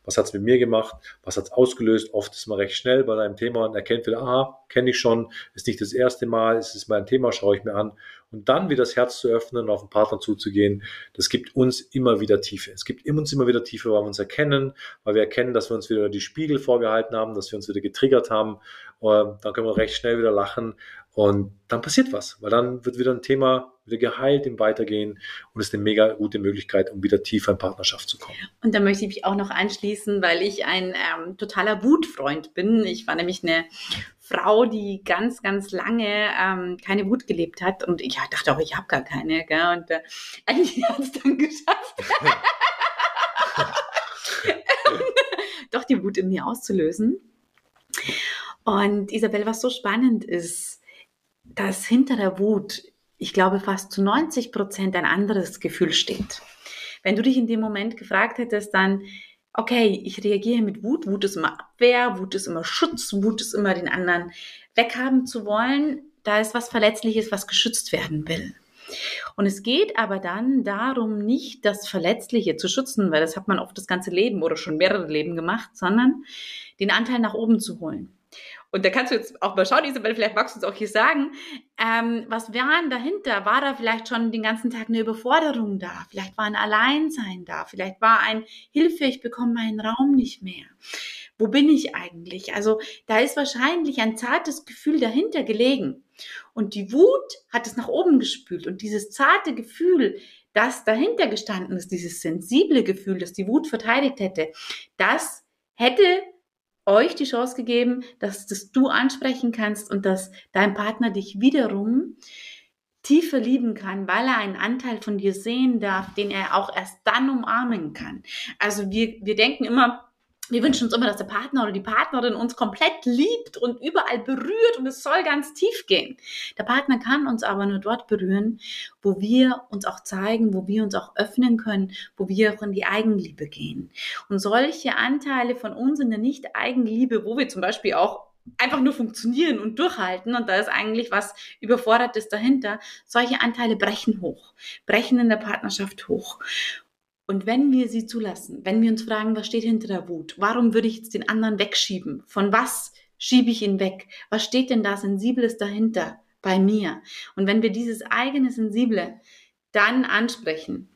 Was hat es mit mir gemacht? Was hat es ausgelöst? Oft ist man recht schnell bei einem Thema und erkennt wieder, aha, kenne ich schon, ist nicht das erste Mal, ist es mein Thema, schaue ich mir an und dann wieder das Herz zu öffnen und auf den Partner zuzugehen, das gibt uns immer wieder Tiefe. Es gibt uns immer wieder Tiefe, weil wir uns erkennen, weil wir erkennen, dass wir uns wieder die Spiegel vorgehalten haben, dass wir uns wieder getriggert haben. Und dann können wir recht schnell wieder lachen und dann passiert was, weil dann wird wieder ein Thema wieder geheilt im Weitergehen und ist eine mega gute Möglichkeit, um wieder tiefer in Partnerschaft zu kommen. Und da möchte ich mich auch noch anschließen, weil ich ein ähm, totaler Wutfreund bin. Ich war nämlich eine Frau, die ganz, ganz lange ähm, keine Wut gelebt hat und ich dachte auch, ich habe gar keine. Gell? Und äh, eigentlich hat es dann geschafft. doch die Wut in mir auszulösen. Und Isabel, was so spannend ist, dass hinter der Wut ich glaube, fast zu 90 Prozent ein anderes Gefühl steht. Wenn du dich in dem Moment gefragt hättest, dann, okay, ich reagiere mit Wut. Wut ist immer Abwehr, Wut ist immer Schutz, Wut ist immer den anderen weghaben zu wollen. Da ist was Verletzliches, was geschützt werden will. Und es geht aber dann darum, nicht das Verletzliche zu schützen, weil das hat man oft das ganze Leben oder schon mehrere Leben gemacht, sondern den Anteil nach oben zu holen. Und da kannst du jetzt auch mal schauen, Isabel, vielleicht magst du uns auch hier sagen, ähm, was war denn dahinter? War da vielleicht schon den ganzen Tag eine Überforderung da? Vielleicht war ein Alleinsein da? Vielleicht war ein Hilfe, ich bekomme meinen Raum nicht mehr. Wo bin ich eigentlich? Also da ist wahrscheinlich ein zartes Gefühl dahinter gelegen. Und die Wut hat es nach oben gespült. Und dieses zarte Gefühl, das dahinter gestanden ist, dieses sensible Gefühl, das die Wut verteidigt hätte, das hätte euch die Chance gegeben, dass das du ansprechen kannst und dass dein Partner dich wiederum tiefer lieben kann, weil er einen Anteil von dir sehen darf, den er auch erst dann umarmen kann. Also wir, wir denken immer, wir wünschen uns immer, dass der Partner oder die Partnerin uns komplett liebt und überall berührt und es soll ganz tief gehen. Der Partner kann uns aber nur dort berühren, wo wir uns auch zeigen, wo wir uns auch öffnen können, wo wir auch in die Eigenliebe gehen. Und solche Anteile von uns in der Nicht-Eigenliebe, wo wir zum Beispiel auch einfach nur funktionieren und durchhalten und da ist eigentlich was Überfordertes dahinter. Solche Anteile brechen hoch, brechen in der Partnerschaft hoch. Und wenn wir sie zulassen, wenn wir uns fragen, was steht hinter der Wut? Warum würde ich jetzt den anderen wegschieben? Von was schiebe ich ihn weg? Was steht denn da Sensibles dahinter bei mir? Und wenn wir dieses eigene Sensible dann ansprechen,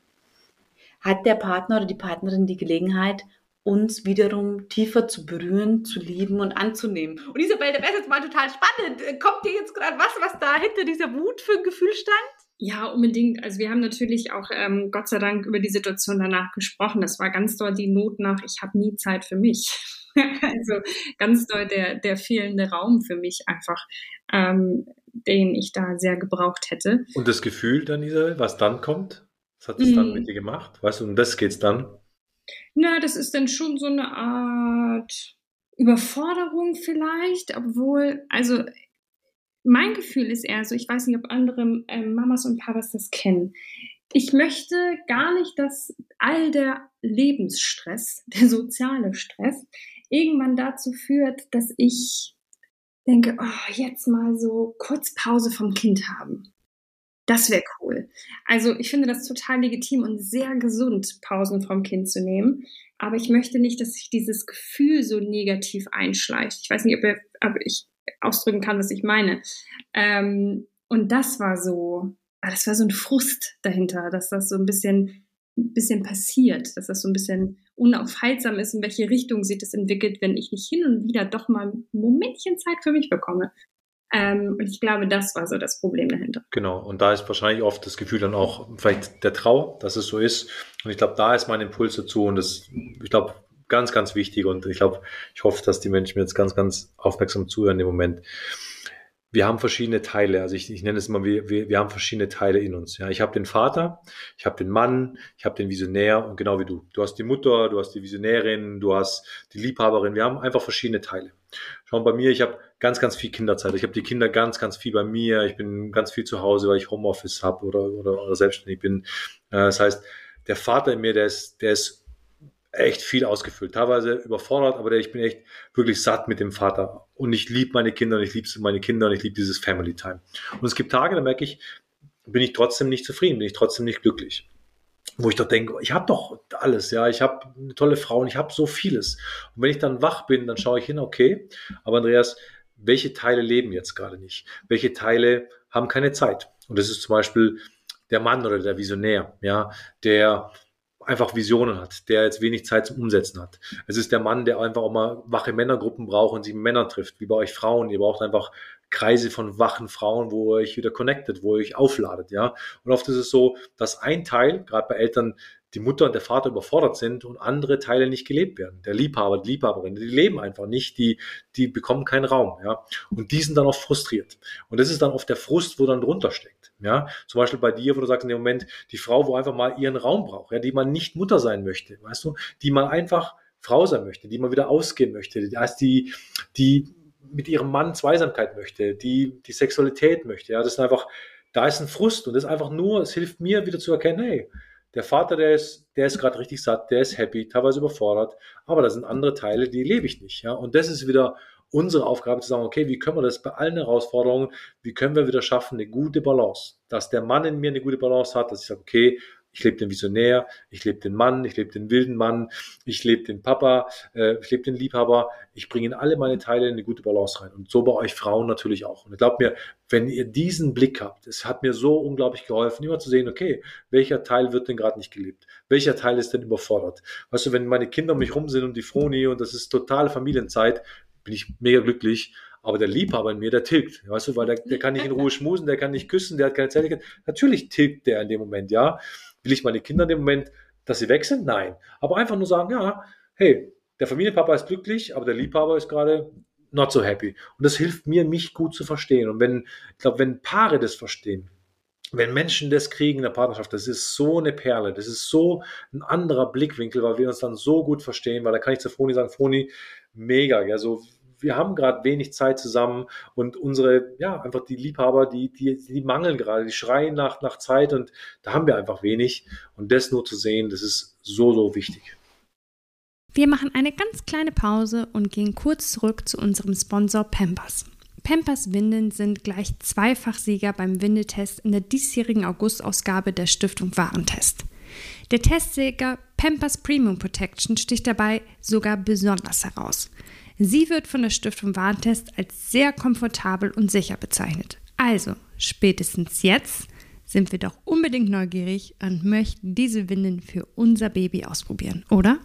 hat der Partner oder die Partnerin die Gelegenheit, uns wiederum tiefer zu berühren, zu lieben und anzunehmen. Und Isabel, da wäre jetzt mal total spannend. Kommt dir jetzt gerade was, was da hinter dieser Wut für ein Gefühl stand? Ja, unbedingt. Also wir haben natürlich auch ähm, Gott sei Dank über die Situation danach gesprochen. Das war ganz doll die Not nach, ich habe nie Zeit für mich. also ganz doll der, der fehlende Raum für mich einfach, ähm, den ich da sehr gebraucht hätte. Und das Gefühl dann, Isabel, was dann kommt? Was hat es mm. dann mit dir gemacht? Weißt du, um das geht's dann? Na, das ist dann schon so eine Art Überforderung vielleicht, obwohl, also mein Gefühl ist eher so, ich weiß nicht, ob andere äh, Mamas und Papas das kennen. Ich möchte gar nicht, dass all der Lebensstress, der soziale Stress, irgendwann dazu führt, dass ich denke, oh, jetzt mal so kurz Pause vom Kind haben. Das wäre cool. Also ich finde das total legitim und sehr gesund, Pausen vom Kind zu nehmen. Aber ich möchte nicht, dass sich dieses Gefühl so negativ einschleicht. Ich weiß nicht, ob, ihr, ob ich ausdrücken kann, was ich meine. Ähm, und das war so, ah, das war so ein Frust dahinter, dass das so ein bisschen, ein bisschen passiert, dass das so ein bisschen unaufhaltsam ist, in welche Richtung sich das entwickelt, wenn ich nicht hin und wieder doch mal ein Momentchen Zeit für mich bekomme. Ähm, und ich glaube, das war so das Problem dahinter. Genau, und da ist wahrscheinlich oft das Gefühl dann auch vielleicht der Trauer, dass es so ist. Und ich glaube, da ist mein Impuls dazu und das, ich glaube, ganz, ganz wichtig und ich glaube, ich hoffe, dass die Menschen jetzt ganz, ganz aufmerksam zuhören im Moment. Wir haben verschiedene Teile, also ich, ich nenne es immer, wir, wir, wir haben verschiedene Teile in uns. Ja, ich habe den Vater, ich habe den Mann, ich habe den Visionär und genau wie du. Du hast die Mutter, du hast die Visionärin, du hast die Liebhaberin. Wir haben einfach verschiedene Teile. Schau bei mir, ich habe ganz, ganz viel Kinderzeit. Ich habe die Kinder ganz, ganz viel bei mir. Ich bin ganz viel zu Hause, weil ich Homeoffice habe oder, oder, oder selbstständig bin. Äh, das heißt, der Vater in mir, der ist, der ist echt viel ausgefüllt, teilweise überfordert, aber ich bin echt wirklich satt mit dem Vater und ich liebe meine Kinder und ich liebe meine Kinder und ich liebe dieses Family Time. Und es gibt Tage, da merke ich, bin ich trotzdem nicht zufrieden, bin ich trotzdem nicht glücklich. Wo ich doch denke, ich habe doch alles, ja, ich habe eine tolle Frau und ich habe so vieles. Und wenn ich dann wach bin, dann schaue ich hin, okay, aber Andreas, welche Teile leben jetzt gerade nicht? Welche Teile haben keine Zeit? Und das ist zum Beispiel der Mann oder der Visionär, ja, der einfach Visionen hat, der jetzt wenig Zeit zum Umsetzen hat. Es ist der Mann, der einfach auch mal wache Männergruppen braucht und sich mit Männern trifft, wie bei euch Frauen. Ihr braucht einfach Kreise von wachen Frauen, wo ihr euch wieder connectet, wo ihr euch aufladet, ja. Und oft ist es so, dass ein Teil, gerade bei Eltern, die Mutter und der Vater überfordert sind und andere Teile nicht gelebt werden. Der Liebhaber, die Liebhaberin, die leben einfach nicht, die, die bekommen keinen Raum, ja. Und die sind dann oft frustriert. Und das ist dann oft der Frust, wo dann drunter steckt, ja. Zum Beispiel bei dir, wo du sagst in dem Moment, die Frau, wo einfach mal ihren Raum braucht, ja, die mal nicht Mutter sein möchte, weißt du, die mal einfach Frau sein möchte, die mal wieder ausgehen möchte, die, die, die mit ihrem Mann Zweisamkeit möchte, die die Sexualität möchte, ja. Das ist einfach, da ist ein Frust und das ist einfach nur, es hilft mir wieder zu erkennen, hey, Der Vater, der ist, der ist gerade richtig satt, der ist happy, teilweise überfordert, aber da sind andere Teile, die lebe ich nicht. Ja? Und das ist wieder unsere Aufgabe zu sagen, okay, wie können wir das bei allen Herausforderungen, wie können wir wieder schaffen, eine gute Balance, dass der Mann in mir eine gute Balance hat, dass ich sage, okay, ich lebe den Visionär, ich lebe den Mann, ich lebe den wilden Mann, ich lebe den Papa, äh, ich lebe den Liebhaber. Ich bringe in alle meine Teile in eine gute Balance rein. Und so bei euch Frauen natürlich auch. Und glaubt mir, wenn ihr diesen Blick habt, es hat mir so unglaublich geholfen, immer zu sehen, okay, welcher Teil wird denn gerade nicht gelebt? Welcher Teil ist denn überfordert? Weißt du, wenn meine Kinder um mich rum sind und die Froni und das ist totale Familienzeit, bin ich mega glücklich. Aber der Liebhaber in mir, der tilgt, weißt du, weil der, der kann nicht in Ruhe schmusen, der kann nicht küssen, der hat keine Zärtlichkeit. Natürlich tilgt der in dem Moment, ja. Will ich meine Kinder in dem Moment, dass sie weg sind? Nein. Aber einfach nur sagen, ja, hey, der Familienpapa ist glücklich, aber der Liebhaber ist gerade not so happy. Und das hilft mir, mich gut zu verstehen. Und wenn, ich glaube, wenn Paare das verstehen, wenn Menschen das kriegen in der Partnerschaft, das ist so eine Perle, das ist so ein anderer Blickwinkel, weil wir uns dann so gut verstehen, weil da kann ich zu Froni sagen, Froni, mega, ja, so wir haben gerade wenig Zeit zusammen und unsere, ja, einfach die Liebhaber, die, die, die mangeln gerade, die schreien nach, nach Zeit und da haben wir einfach wenig. Und das nur zu sehen, das ist so, so wichtig. Wir machen eine ganz kleine Pause und gehen kurz zurück zu unserem Sponsor Pampers. Pampers Windeln sind gleich Zweifachsieger beim Windeltest in der diesjährigen Augustausgabe der Stiftung Warentest. Der Testsieger Pampers Premium Protection sticht dabei sogar besonders heraus. Sie wird von der Stiftung Warntest als sehr komfortabel und sicher bezeichnet. Also, spätestens jetzt sind wir doch unbedingt neugierig und möchten diese Windeln für unser Baby ausprobieren, oder?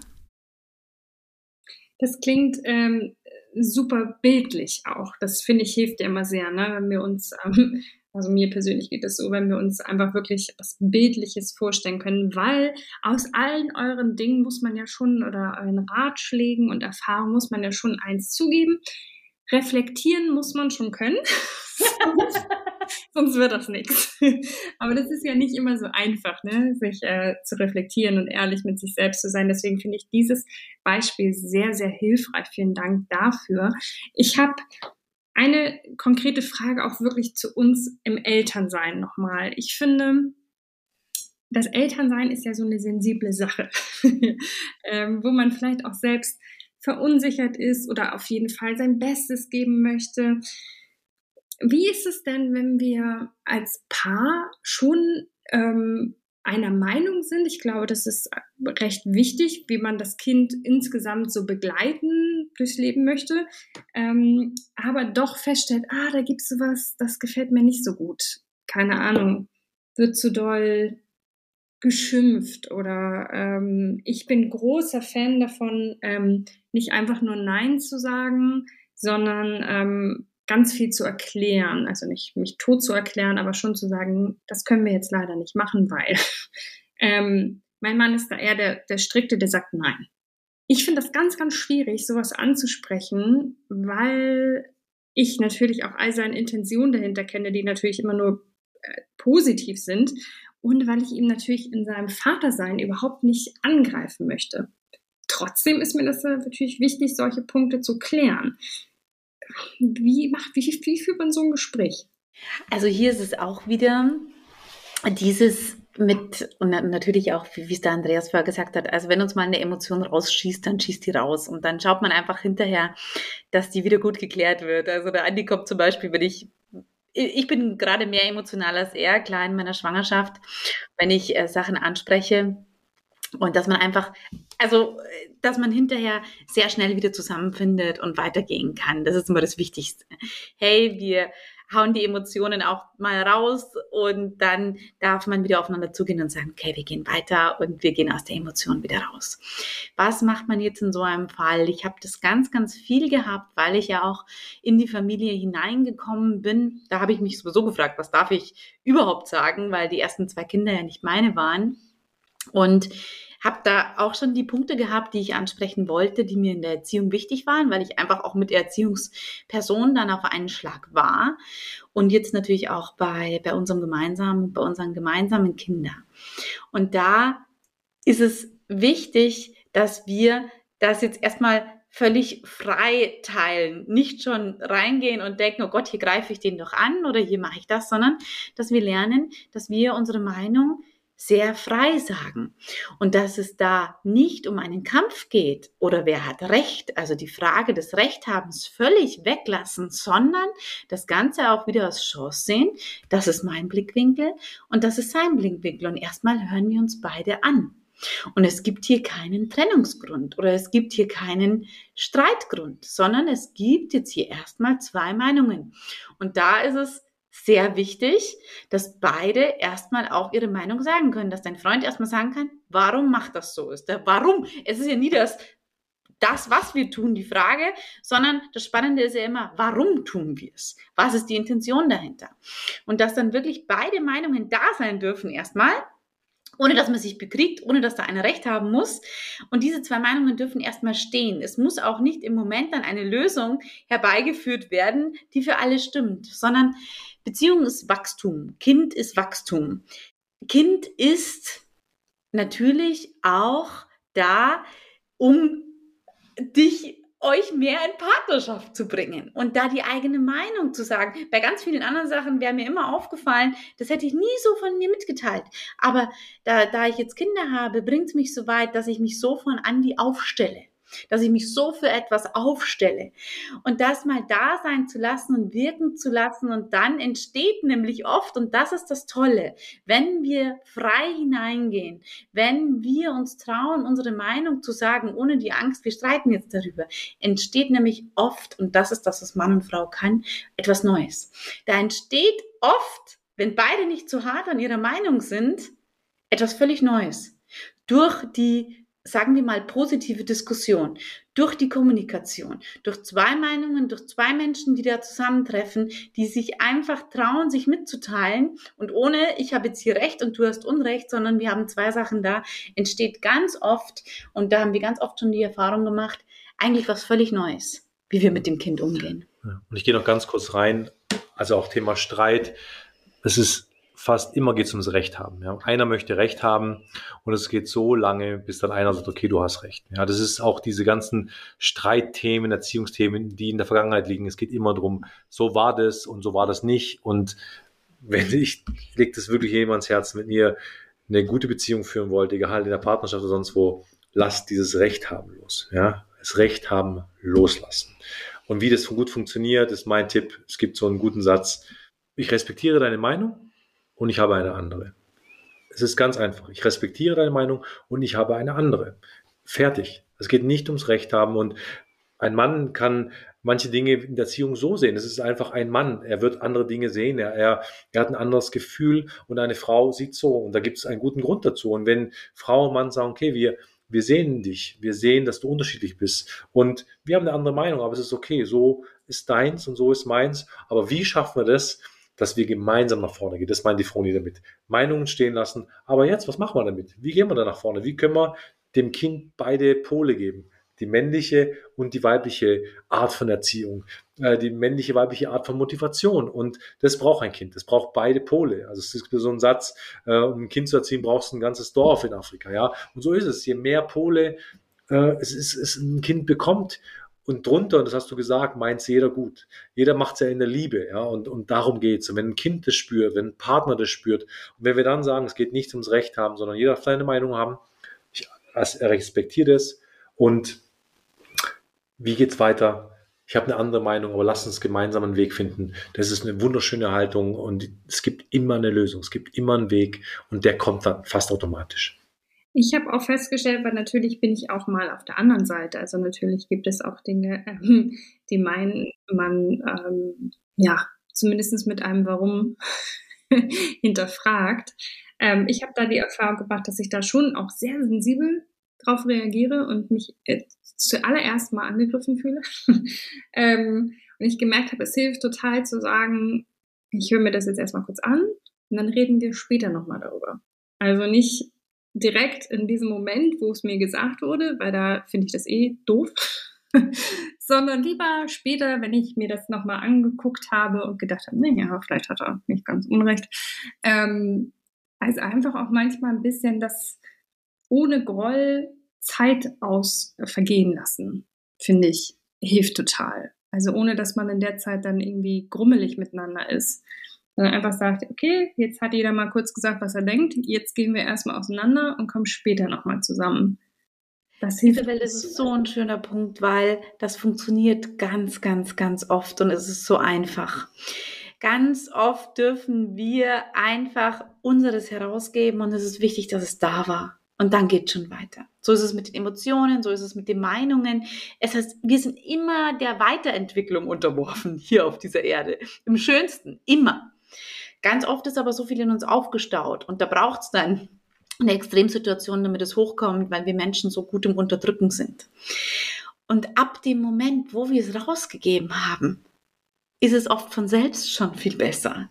Das klingt ähm, super bildlich auch. Das finde ich hilft ja immer sehr, ne? wenn wir uns ähm, also mir persönlich geht es so, wenn wir uns einfach wirklich was Bildliches vorstellen können, weil aus allen euren Dingen muss man ja schon oder euren Ratschlägen und Erfahrungen muss man ja schon eins zugeben. Reflektieren muss man schon können. Sonst wird das nichts. Aber das ist ja nicht immer so einfach, ne? sich äh, zu reflektieren und ehrlich mit sich selbst zu sein. Deswegen finde ich dieses Beispiel sehr, sehr hilfreich. Vielen Dank dafür. Ich habe eine konkrete Frage auch wirklich zu uns im Elternsein nochmal. Ich finde, das Elternsein ist ja so eine sensible Sache, ähm, wo man vielleicht auch selbst verunsichert ist oder auf jeden Fall sein Bestes geben möchte. Wie ist es denn, wenn wir als Paar schon ähm, einer Meinung sind. Ich glaube, das ist recht wichtig, wie man das Kind insgesamt so begleiten durchs Leben möchte. Ähm, aber doch feststellt, ah, da gibt es sowas, das gefällt mir nicht so gut. Keine Ahnung, wird zu doll geschimpft oder ähm, ich bin großer Fan davon, ähm, nicht einfach nur Nein zu sagen, sondern ähm, ganz viel zu erklären, also nicht mich tot zu erklären, aber schon zu sagen, das können wir jetzt leider nicht machen, weil ähm, mein Mann ist da eher der, der Strikte, der sagt nein. Ich finde das ganz, ganz schwierig, sowas anzusprechen, weil ich natürlich auch all seine Intentionen dahinter kenne, die natürlich immer nur äh, positiv sind und weil ich ihm natürlich in seinem Vatersein überhaupt nicht angreifen möchte. Trotzdem ist mir das natürlich wichtig, solche Punkte zu klären. Wie, macht, wie, wie führt man so ein Gespräch? Also hier ist es auch wieder dieses mit, und natürlich auch, wie es der Andreas vorher gesagt hat, also wenn uns mal eine Emotion rausschießt, dann schießt die raus und dann schaut man einfach hinterher, dass die wieder gut geklärt wird. Also der Andi kommt zum Beispiel, wenn ich ich bin gerade mehr emotional als er, klar in meiner Schwangerschaft, wenn ich äh, Sachen anspreche, und dass man einfach, also, dass man hinterher sehr schnell wieder zusammenfindet und weitergehen kann. Das ist immer das Wichtigste. Hey, wir hauen die Emotionen auch mal raus und dann darf man wieder aufeinander zugehen und sagen, okay, wir gehen weiter und wir gehen aus der Emotion wieder raus. Was macht man jetzt in so einem Fall? Ich habe das ganz, ganz viel gehabt, weil ich ja auch in die Familie hineingekommen bin. Da habe ich mich sowieso gefragt, was darf ich überhaupt sagen, weil die ersten zwei Kinder ja nicht meine waren. Und habe da auch schon die Punkte gehabt, die ich ansprechen wollte, die mir in der Erziehung wichtig waren, weil ich einfach auch mit der Erziehungsperson dann auf einen Schlag war. Und jetzt natürlich auch bei, bei unserem gemeinsamen, bei unseren gemeinsamen Kindern. Und da ist es wichtig, dass wir das jetzt erstmal völlig frei teilen, nicht schon reingehen und denken, oh Gott, hier greife ich den doch an oder hier mache ich das, sondern dass wir lernen, dass wir unsere Meinung sehr frei sagen. Und dass es da nicht um einen Kampf geht oder wer hat Recht, also die Frage des Rechthabens völlig weglassen, sondern das Ganze auch wieder als Chance sehen. Das ist mein Blickwinkel und das ist sein Blickwinkel. Und erstmal hören wir uns beide an. Und es gibt hier keinen Trennungsgrund oder es gibt hier keinen Streitgrund, sondern es gibt jetzt hier erstmal zwei Meinungen. Und da ist es sehr wichtig, dass beide erstmal auch ihre Meinung sagen können, dass dein Freund erstmal sagen kann, warum macht das so ist. Der warum. Es ist ja nie das, das, was wir tun, die Frage, sondern das Spannende ist ja immer, warum tun wir es? Was ist die Intention dahinter? Und dass dann wirklich beide Meinungen da sein dürfen erstmal, ohne dass man sich bekriegt, ohne dass da einer recht haben muss. Und diese zwei Meinungen dürfen erstmal stehen. Es muss auch nicht im Moment dann eine Lösung herbeigeführt werden, die für alle stimmt, sondern Beziehung ist Wachstum. Kind ist Wachstum. Kind ist natürlich auch da, um dich euch mehr in Partnerschaft zu bringen und da die eigene Meinung zu sagen. Bei ganz vielen anderen Sachen wäre mir immer aufgefallen, das hätte ich nie so von mir mitgeteilt. Aber da, da ich jetzt Kinder habe, bringt es mich so weit, dass ich mich so von Andi aufstelle dass ich mich so für etwas aufstelle und das mal da sein zu lassen und wirken zu lassen und dann entsteht nämlich oft, und das ist das Tolle, wenn wir frei hineingehen, wenn wir uns trauen, unsere Meinung zu sagen, ohne die Angst, wir streiten jetzt darüber, entsteht nämlich oft, und das ist das, was Mann und Frau kann, etwas Neues. Da entsteht oft, wenn beide nicht zu hart an ihrer Meinung sind, etwas völlig Neues. Durch die sagen wir mal, positive Diskussion, durch die Kommunikation, durch zwei Meinungen, durch zwei Menschen, die da zusammentreffen, die sich einfach trauen, sich mitzuteilen und ohne, ich habe jetzt hier Recht und du hast Unrecht, sondern wir haben zwei Sachen da, entsteht ganz oft, und da haben wir ganz oft schon die Erfahrung gemacht, eigentlich was völlig Neues, wie wir mit dem Kind umgehen. Und ich gehe noch ganz kurz rein, also auch Thema Streit. Es ist fast immer geht es ums Recht haben. Ja. Einer möchte Recht haben und es geht so lange, bis dann einer sagt, okay, du hast Recht. Ja, das ist auch diese ganzen Streitthemen, Erziehungsthemen, die in der Vergangenheit liegen. Es geht immer darum, so war das und so war das nicht. Und wenn ich, legt es wirklich jemand ans Herz, mit mir eine gute Beziehung führen wollt, egal in der Partnerschaft oder sonst wo, lasst dieses Recht haben los. Ja, das Recht haben loslassen. Und wie das gut funktioniert, ist mein Tipp. Es gibt so einen guten Satz. Ich respektiere deine Meinung und ich habe eine andere. Es ist ganz einfach. Ich respektiere deine Meinung und ich habe eine andere. Fertig. Es geht nicht ums Recht haben und ein Mann kann manche Dinge in der Erziehung so sehen. Es ist einfach ein Mann. Er wird andere Dinge sehen. Er, er, er hat ein anderes Gefühl und eine Frau sieht so. Und da gibt es einen guten Grund dazu. Und wenn Frau und Mann sagen, okay, wir, wir sehen dich, wir sehen, dass du unterschiedlich bist und wir haben eine andere Meinung, aber es ist okay. So ist deins und so ist meins. Aber wie schaffen wir das, dass wir gemeinsam nach vorne gehen. Das meint die Froni damit. Meinungen stehen lassen. Aber jetzt, was machen wir damit? Wie gehen wir da nach vorne? Wie können wir dem Kind beide Pole geben? Die männliche und die weibliche Art von Erziehung, äh, die männliche, weibliche Art von Motivation. Und das braucht ein Kind. Das braucht beide Pole. Also es ist so ein Satz, äh, um ein Kind zu erziehen, brauchst du ein ganzes Dorf in Afrika. Ja, und so ist es. Je mehr Pole äh, es, ist, es ein Kind bekommt, und drunter, und das hast du gesagt, meint es jeder gut. Jeder macht es ja in der Liebe, ja, und, und darum geht's. Und wenn ein Kind das spürt, wenn ein Partner das spürt, und wenn wir dann sagen, es geht nicht ums Recht haben, sondern jeder darf seine Meinung haben, ich respektiere das und wie geht's weiter? Ich habe eine andere Meinung, aber lass uns gemeinsam einen Weg finden. Das ist eine wunderschöne Haltung und es gibt immer eine Lösung, es gibt immer einen Weg und der kommt dann fast automatisch. Ich habe auch festgestellt, weil natürlich bin ich auch mal auf der anderen Seite. Also natürlich gibt es auch Dinge, ähm, die meinen, man ähm, ja zumindest mit einem Warum hinterfragt. Ähm, ich habe da die Erfahrung gemacht, dass ich da schon auch sehr sensibel drauf reagiere und mich äh, zuallererst mal angegriffen fühle. ähm, und ich gemerkt habe, es hilft total zu sagen, ich höre mir das jetzt erstmal kurz an und dann reden wir später nochmal darüber. Also nicht direkt in diesem Moment, wo es mir gesagt wurde, weil da finde ich das eh doof, sondern lieber später, wenn ich mir das nochmal angeguckt habe und gedacht habe, nee, ja, vielleicht hat er nicht ganz unrecht. Ähm, also einfach auch manchmal ein bisschen das ohne Groll Zeit aus vergehen lassen, finde ich, hilft total. Also ohne, dass man in der Zeit dann irgendwie grummelig miteinander ist. Sondern einfach sagt, okay, jetzt hat jeder mal kurz gesagt, was er denkt, jetzt gehen wir erstmal auseinander und kommen später nochmal zusammen. Das hilft. Welt ist so ein schöner Punkt, weil das funktioniert ganz, ganz, ganz oft und es ist so einfach. Ganz oft dürfen wir einfach unseres herausgeben und es ist wichtig, dass es da war. Und dann geht es schon weiter. So ist es mit den Emotionen, so ist es mit den Meinungen. Es heißt, wir sind immer der Weiterentwicklung unterworfen hier auf dieser Erde. Im schönsten, immer. Ganz oft ist aber so viel in uns aufgestaut und da braucht es dann eine Extremsituation, damit es hochkommt, weil wir Menschen so gut im Unterdrücken sind. Und ab dem Moment, wo wir es rausgegeben haben, ist es oft von selbst schon viel besser.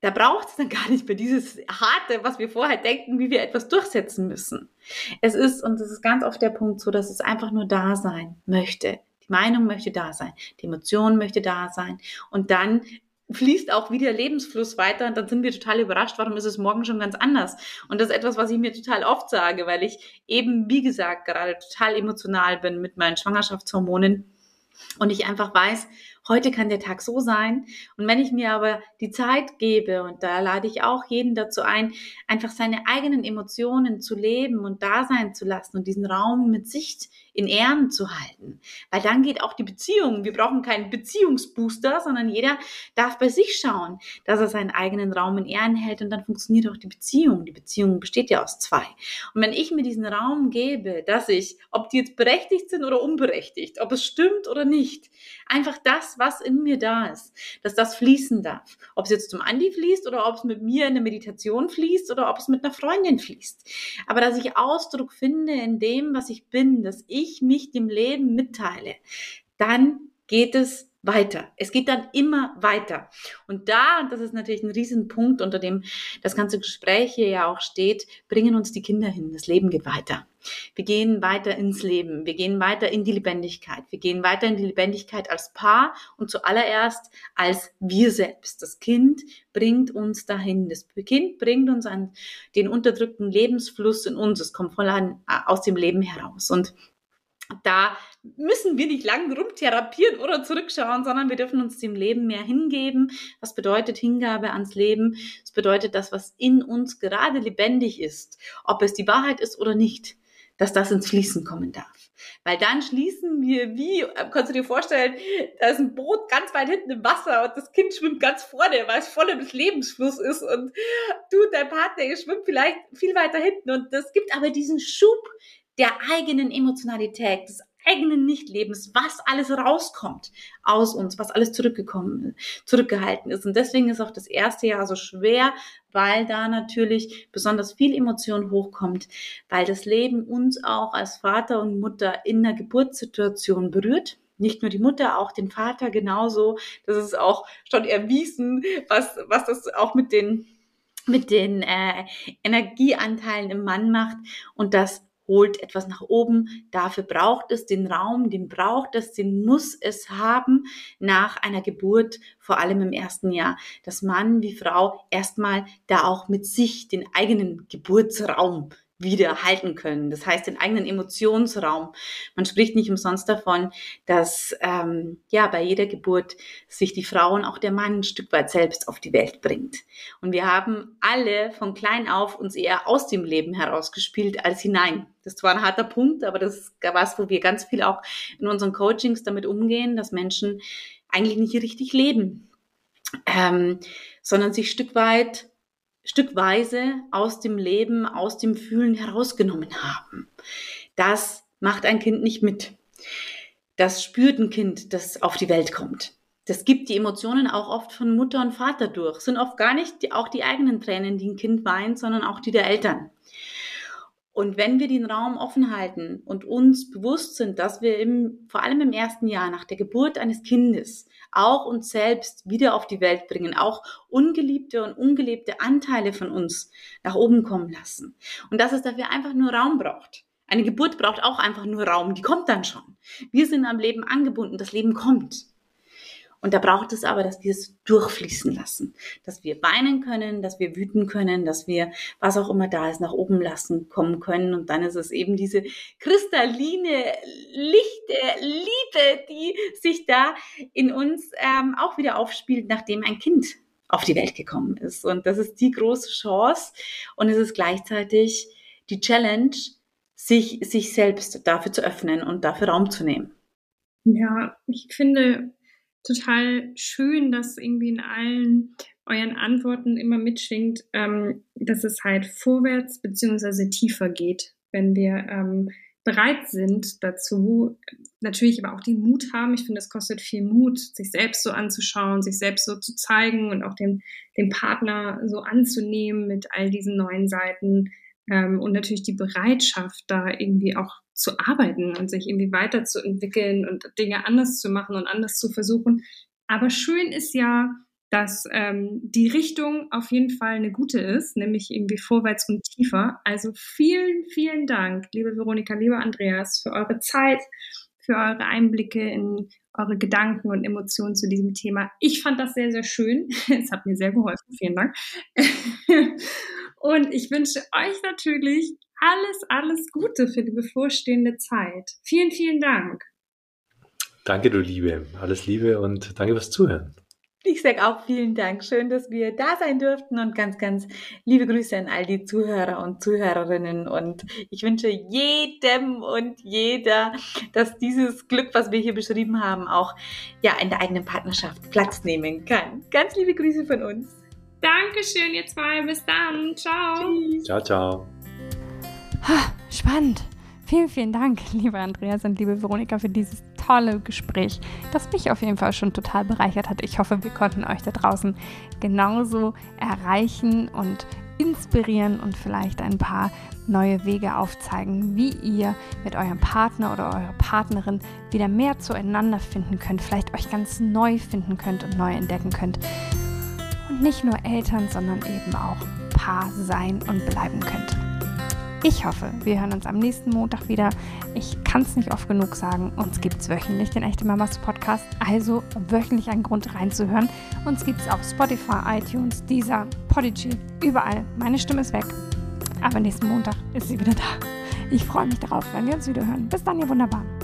Da braucht es dann gar nicht mehr dieses harte, was wir vorher denken, wie wir etwas durchsetzen müssen. Es ist, und das ist ganz oft der Punkt so, dass es einfach nur da sein möchte. Die Meinung möchte da sein, die Emotion möchte da sein. Und dann fließt auch wieder Lebensfluss weiter und dann sind wir total überrascht, warum ist es morgen schon ganz anders. Und das ist etwas, was ich mir total oft sage, weil ich eben, wie gesagt, gerade total emotional bin mit meinen Schwangerschaftshormonen und ich einfach weiß, heute kann der Tag so sein. Und wenn ich mir aber die Zeit gebe, und da lade ich auch jeden dazu ein, einfach seine eigenen Emotionen zu leben und da sein zu lassen und diesen Raum mit Sicht in Ehren zu halten. Weil dann geht auch die Beziehung. Wir brauchen keinen Beziehungsbooster, sondern jeder darf bei sich schauen, dass er seinen eigenen Raum in Ehren hält und dann funktioniert auch die Beziehung. Die Beziehung besteht ja aus zwei. Und wenn ich mir diesen Raum gebe, dass ich, ob die jetzt berechtigt sind oder unberechtigt, ob es stimmt oder nicht, einfach das, was in mir da ist, dass das fließen darf. Ob es jetzt zum Andi fließt oder ob es mit mir in der Meditation fließt oder ob es mit einer Freundin fließt. Aber dass ich Ausdruck finde in dem, was ich bin, dass ich ich mich dem Leben mitteile, dann geht es weiter. Es geht dann immer weiter. Und da, und das ist natürlich ein Riesenpunkt, unter dem das ganze Gespräch hier ja auch steht, bringen uns die Kinder hin. Das Leben geht weiter. Wir gehen weiter ins Leben. Wir gehen weiter in die Lebendigkeit. Wir gehen weiter in die Lebendigkeit als Paar und zuallererst als wir selbst. Das Kind bringt uns dahin. Das Kind bringt uns an den unterdrückten Lebensfluss in uns. Es kommt voll an, aus dem Leben heraus. Und da müssen wir nicht lang rumtherapieren oder zurückschauen, sondern wir dürfen uns dem Leben mehr hingeben. Was bedeutet Hingabe ans Leben? Es bedeutet das, was in uns gerade lebendig ist, ob es die Wahrheit ist oder nicht, dass das ins Fließen kommen darf. Weil dann schließen wir wie, kannst du dir vorstellen, da ist ein Boot ganz weit hinten im Wasser und das Kind schwimmt ganz vorne, weil es voll im Lebensfluss ist und du, dein Partner, ihr schwimmt vielleicht viel weiter hinten und das gibt aber diesen Schub, der eigenen Emotionalität, des eigenen Nichtlebens, was alles rauskommt aus uns, was alles zurückgekommen, zurückgehalten ist. Und deswegen ist auch das erste Jahr so schwer, weil da natürlich besonders viel Emotion hochkommt, weil das Leben uns auch als Vater und Mutter in der Geburtssituation berührt. Nicht nur die Mutter, auch den Vater genauso. Das ist auch schon erwiesen, was, was das auch mit den mit den äh, Energieanteilen im Mann macht und das holt etwas nach oben. Dafür braucht es den Raum, den braucht es, den muss es haben nach einer Geburt, vor allem im ersten Jahr, dass Mann wie Frau erstmal da auch mit sich den eigenen Geburtsraum wieder halten können. Das heißt, den eigenen Emotionsraum. Man spricht nicht umsonst davon, dass ähm, ja bei jeder Geburt sich die Frau und auch der Mann ein Stück weit selbst auf die Welt bringt. Und wir haben alle von klein auf uns eher aus dem Leben herausgespielt als hinein. Das war ein harter Punkt, aber das ist was, wo wir ganz viel auch in unseren Coachings damit umgehen, dass Menschen eigentlich nicht richtig leben, ähm, sondern sich Stück weit stückweise aus dem Leben, aus dem Fühlen herausgenommen haben. Das macht ein Kind nicht mit. Das spürt ein Kind, das auf die Welt kommt. Das gibt die Emotionen auch oft von Mutter und Vater durch. Sind oft gar nicht die, auch die eigenen Tränen, die ein Kind weint, sondern auch die der Eltern. Und wenn wir den Raum offen halten und uns bewusst sind, dass wir im, vor allem im ersten Jahr nach der Geburt eines Kindes auch uns selbst wieder auf die Welt bringen, auch ungeliebte und ungelebte Anteile von uns nach oben kommen lassen. Und dass es dafür einfach nur Raum braucht. Eine Geburt braucht auch einfach nur Raum, die kommt dann schon. Wir sind am Leben angebunden, das Leben kommt. Und da braucht es aber, dass wir es durchfließen lassen, dass wir weinen können, dass wir wüten können, dass wir, was auch immer da ist, nach oben lassen kommen können. Und dann ist es eben diese kristalline, lichte Liebe, die sich da in uns ähm, auch wieder aufspielt, nachdem ein Kind auf die Welt gekommen ist. Und das ist die große Chance und es ist gleichzeitig die Challenge, sich, sich selbst dafür zu öffnen und dafür Raum zu nehmen. Ja, ich finde total schön, dass irgendwie in allen euren Antworten immer mitschwingt, ähm, dass es halt vorwärts beziehungsweise tiefer geht, wenn wir ähm, bereit sind dazu, natürlich aber auch den Mut haben. Ich finde, es kostet viel Mut, sich selbst so anzuschauen, sich selbst so zu zeigen und auch den, den Partner so anzunehmen mit all diesen neuen Seiten. Ähm, und natürlich die Bereitschaft, da irgendwie auch zu arbeiten und sich irgendwie weiterzuentwickeln und Dinge anders zu machen und anders zu versuchen. Aber schön ist ja, dass ähm, die Richtung auf jeden Fall eine gute ist, nämlich irgendwie vorwärts und tiefer. Also vielen, vielen Dank, liebe Veronika, lieber Andreas, für eure Zeit, für eure Einblicke in eure Gedanken und Emotionen zu diesem Thema. Ich fand das sehr, sehr schön. Es hat mir sehr geholfen. Vielen Dank. und ich wünsche euch natürlich alles, alles Gute für die bevorstehende Zeit. Vielen, vielen Dank. Danke, du Liebe. Alles Liebe und danke fürs Zuhören. Ich sage auch vielen Dank. Schön, dass wir da sein durften und ganz, ganz liebe Grüße an all die Zuhörer und Zuhörerinnen. Und ich wünsche jedem und jeder, dass dieses Glück, was wir hier beschrieben haben, auch ja in der eigenen Partnerschaft Platz nehmen kann. Ganz liebe Grüße von uns. Dankeschön, ihr zwei. Bis dann. Ciao. Tschüss. Ciao, ciao. Spannend. Vielen, vielen Dank, lieber Andreas und liebe Veronika, für dieses tolle Gespräch, das mich auf jeden Fall schon total bereichert hat. Ich hoffe, wir konnten euch da draußen genauso erreichen und inspirieren und vielleicht ein paar neue Wege aufzeigen, wie ihr mit eurem Partner oder eurer Partnerin wieder mehr zueinander finden könnt, vielleicht euch ganz neu finden könnt und neu entdecken könnt. Und nicht nur Eltern, sondern eben auch Paar sein und bleiben könnt. Ich hoffe, wir hören uns am nächsten Montag wieder. Ich kann es nicht oft genug sagen. Uns gibt es wöchentlich den Echte Mamas Podcast. Also wöchentlich einen Grund reinzuhören. Uns gibt es auf Spotify, iTunes, Deezer, Podigy, überall. Meine Stimme ist weg. Aber nächsten Montag ist sie wieder da. Ich freue mich darauf, wenn wir uns wieder hören. Bis dann, ihr Wunderbaren.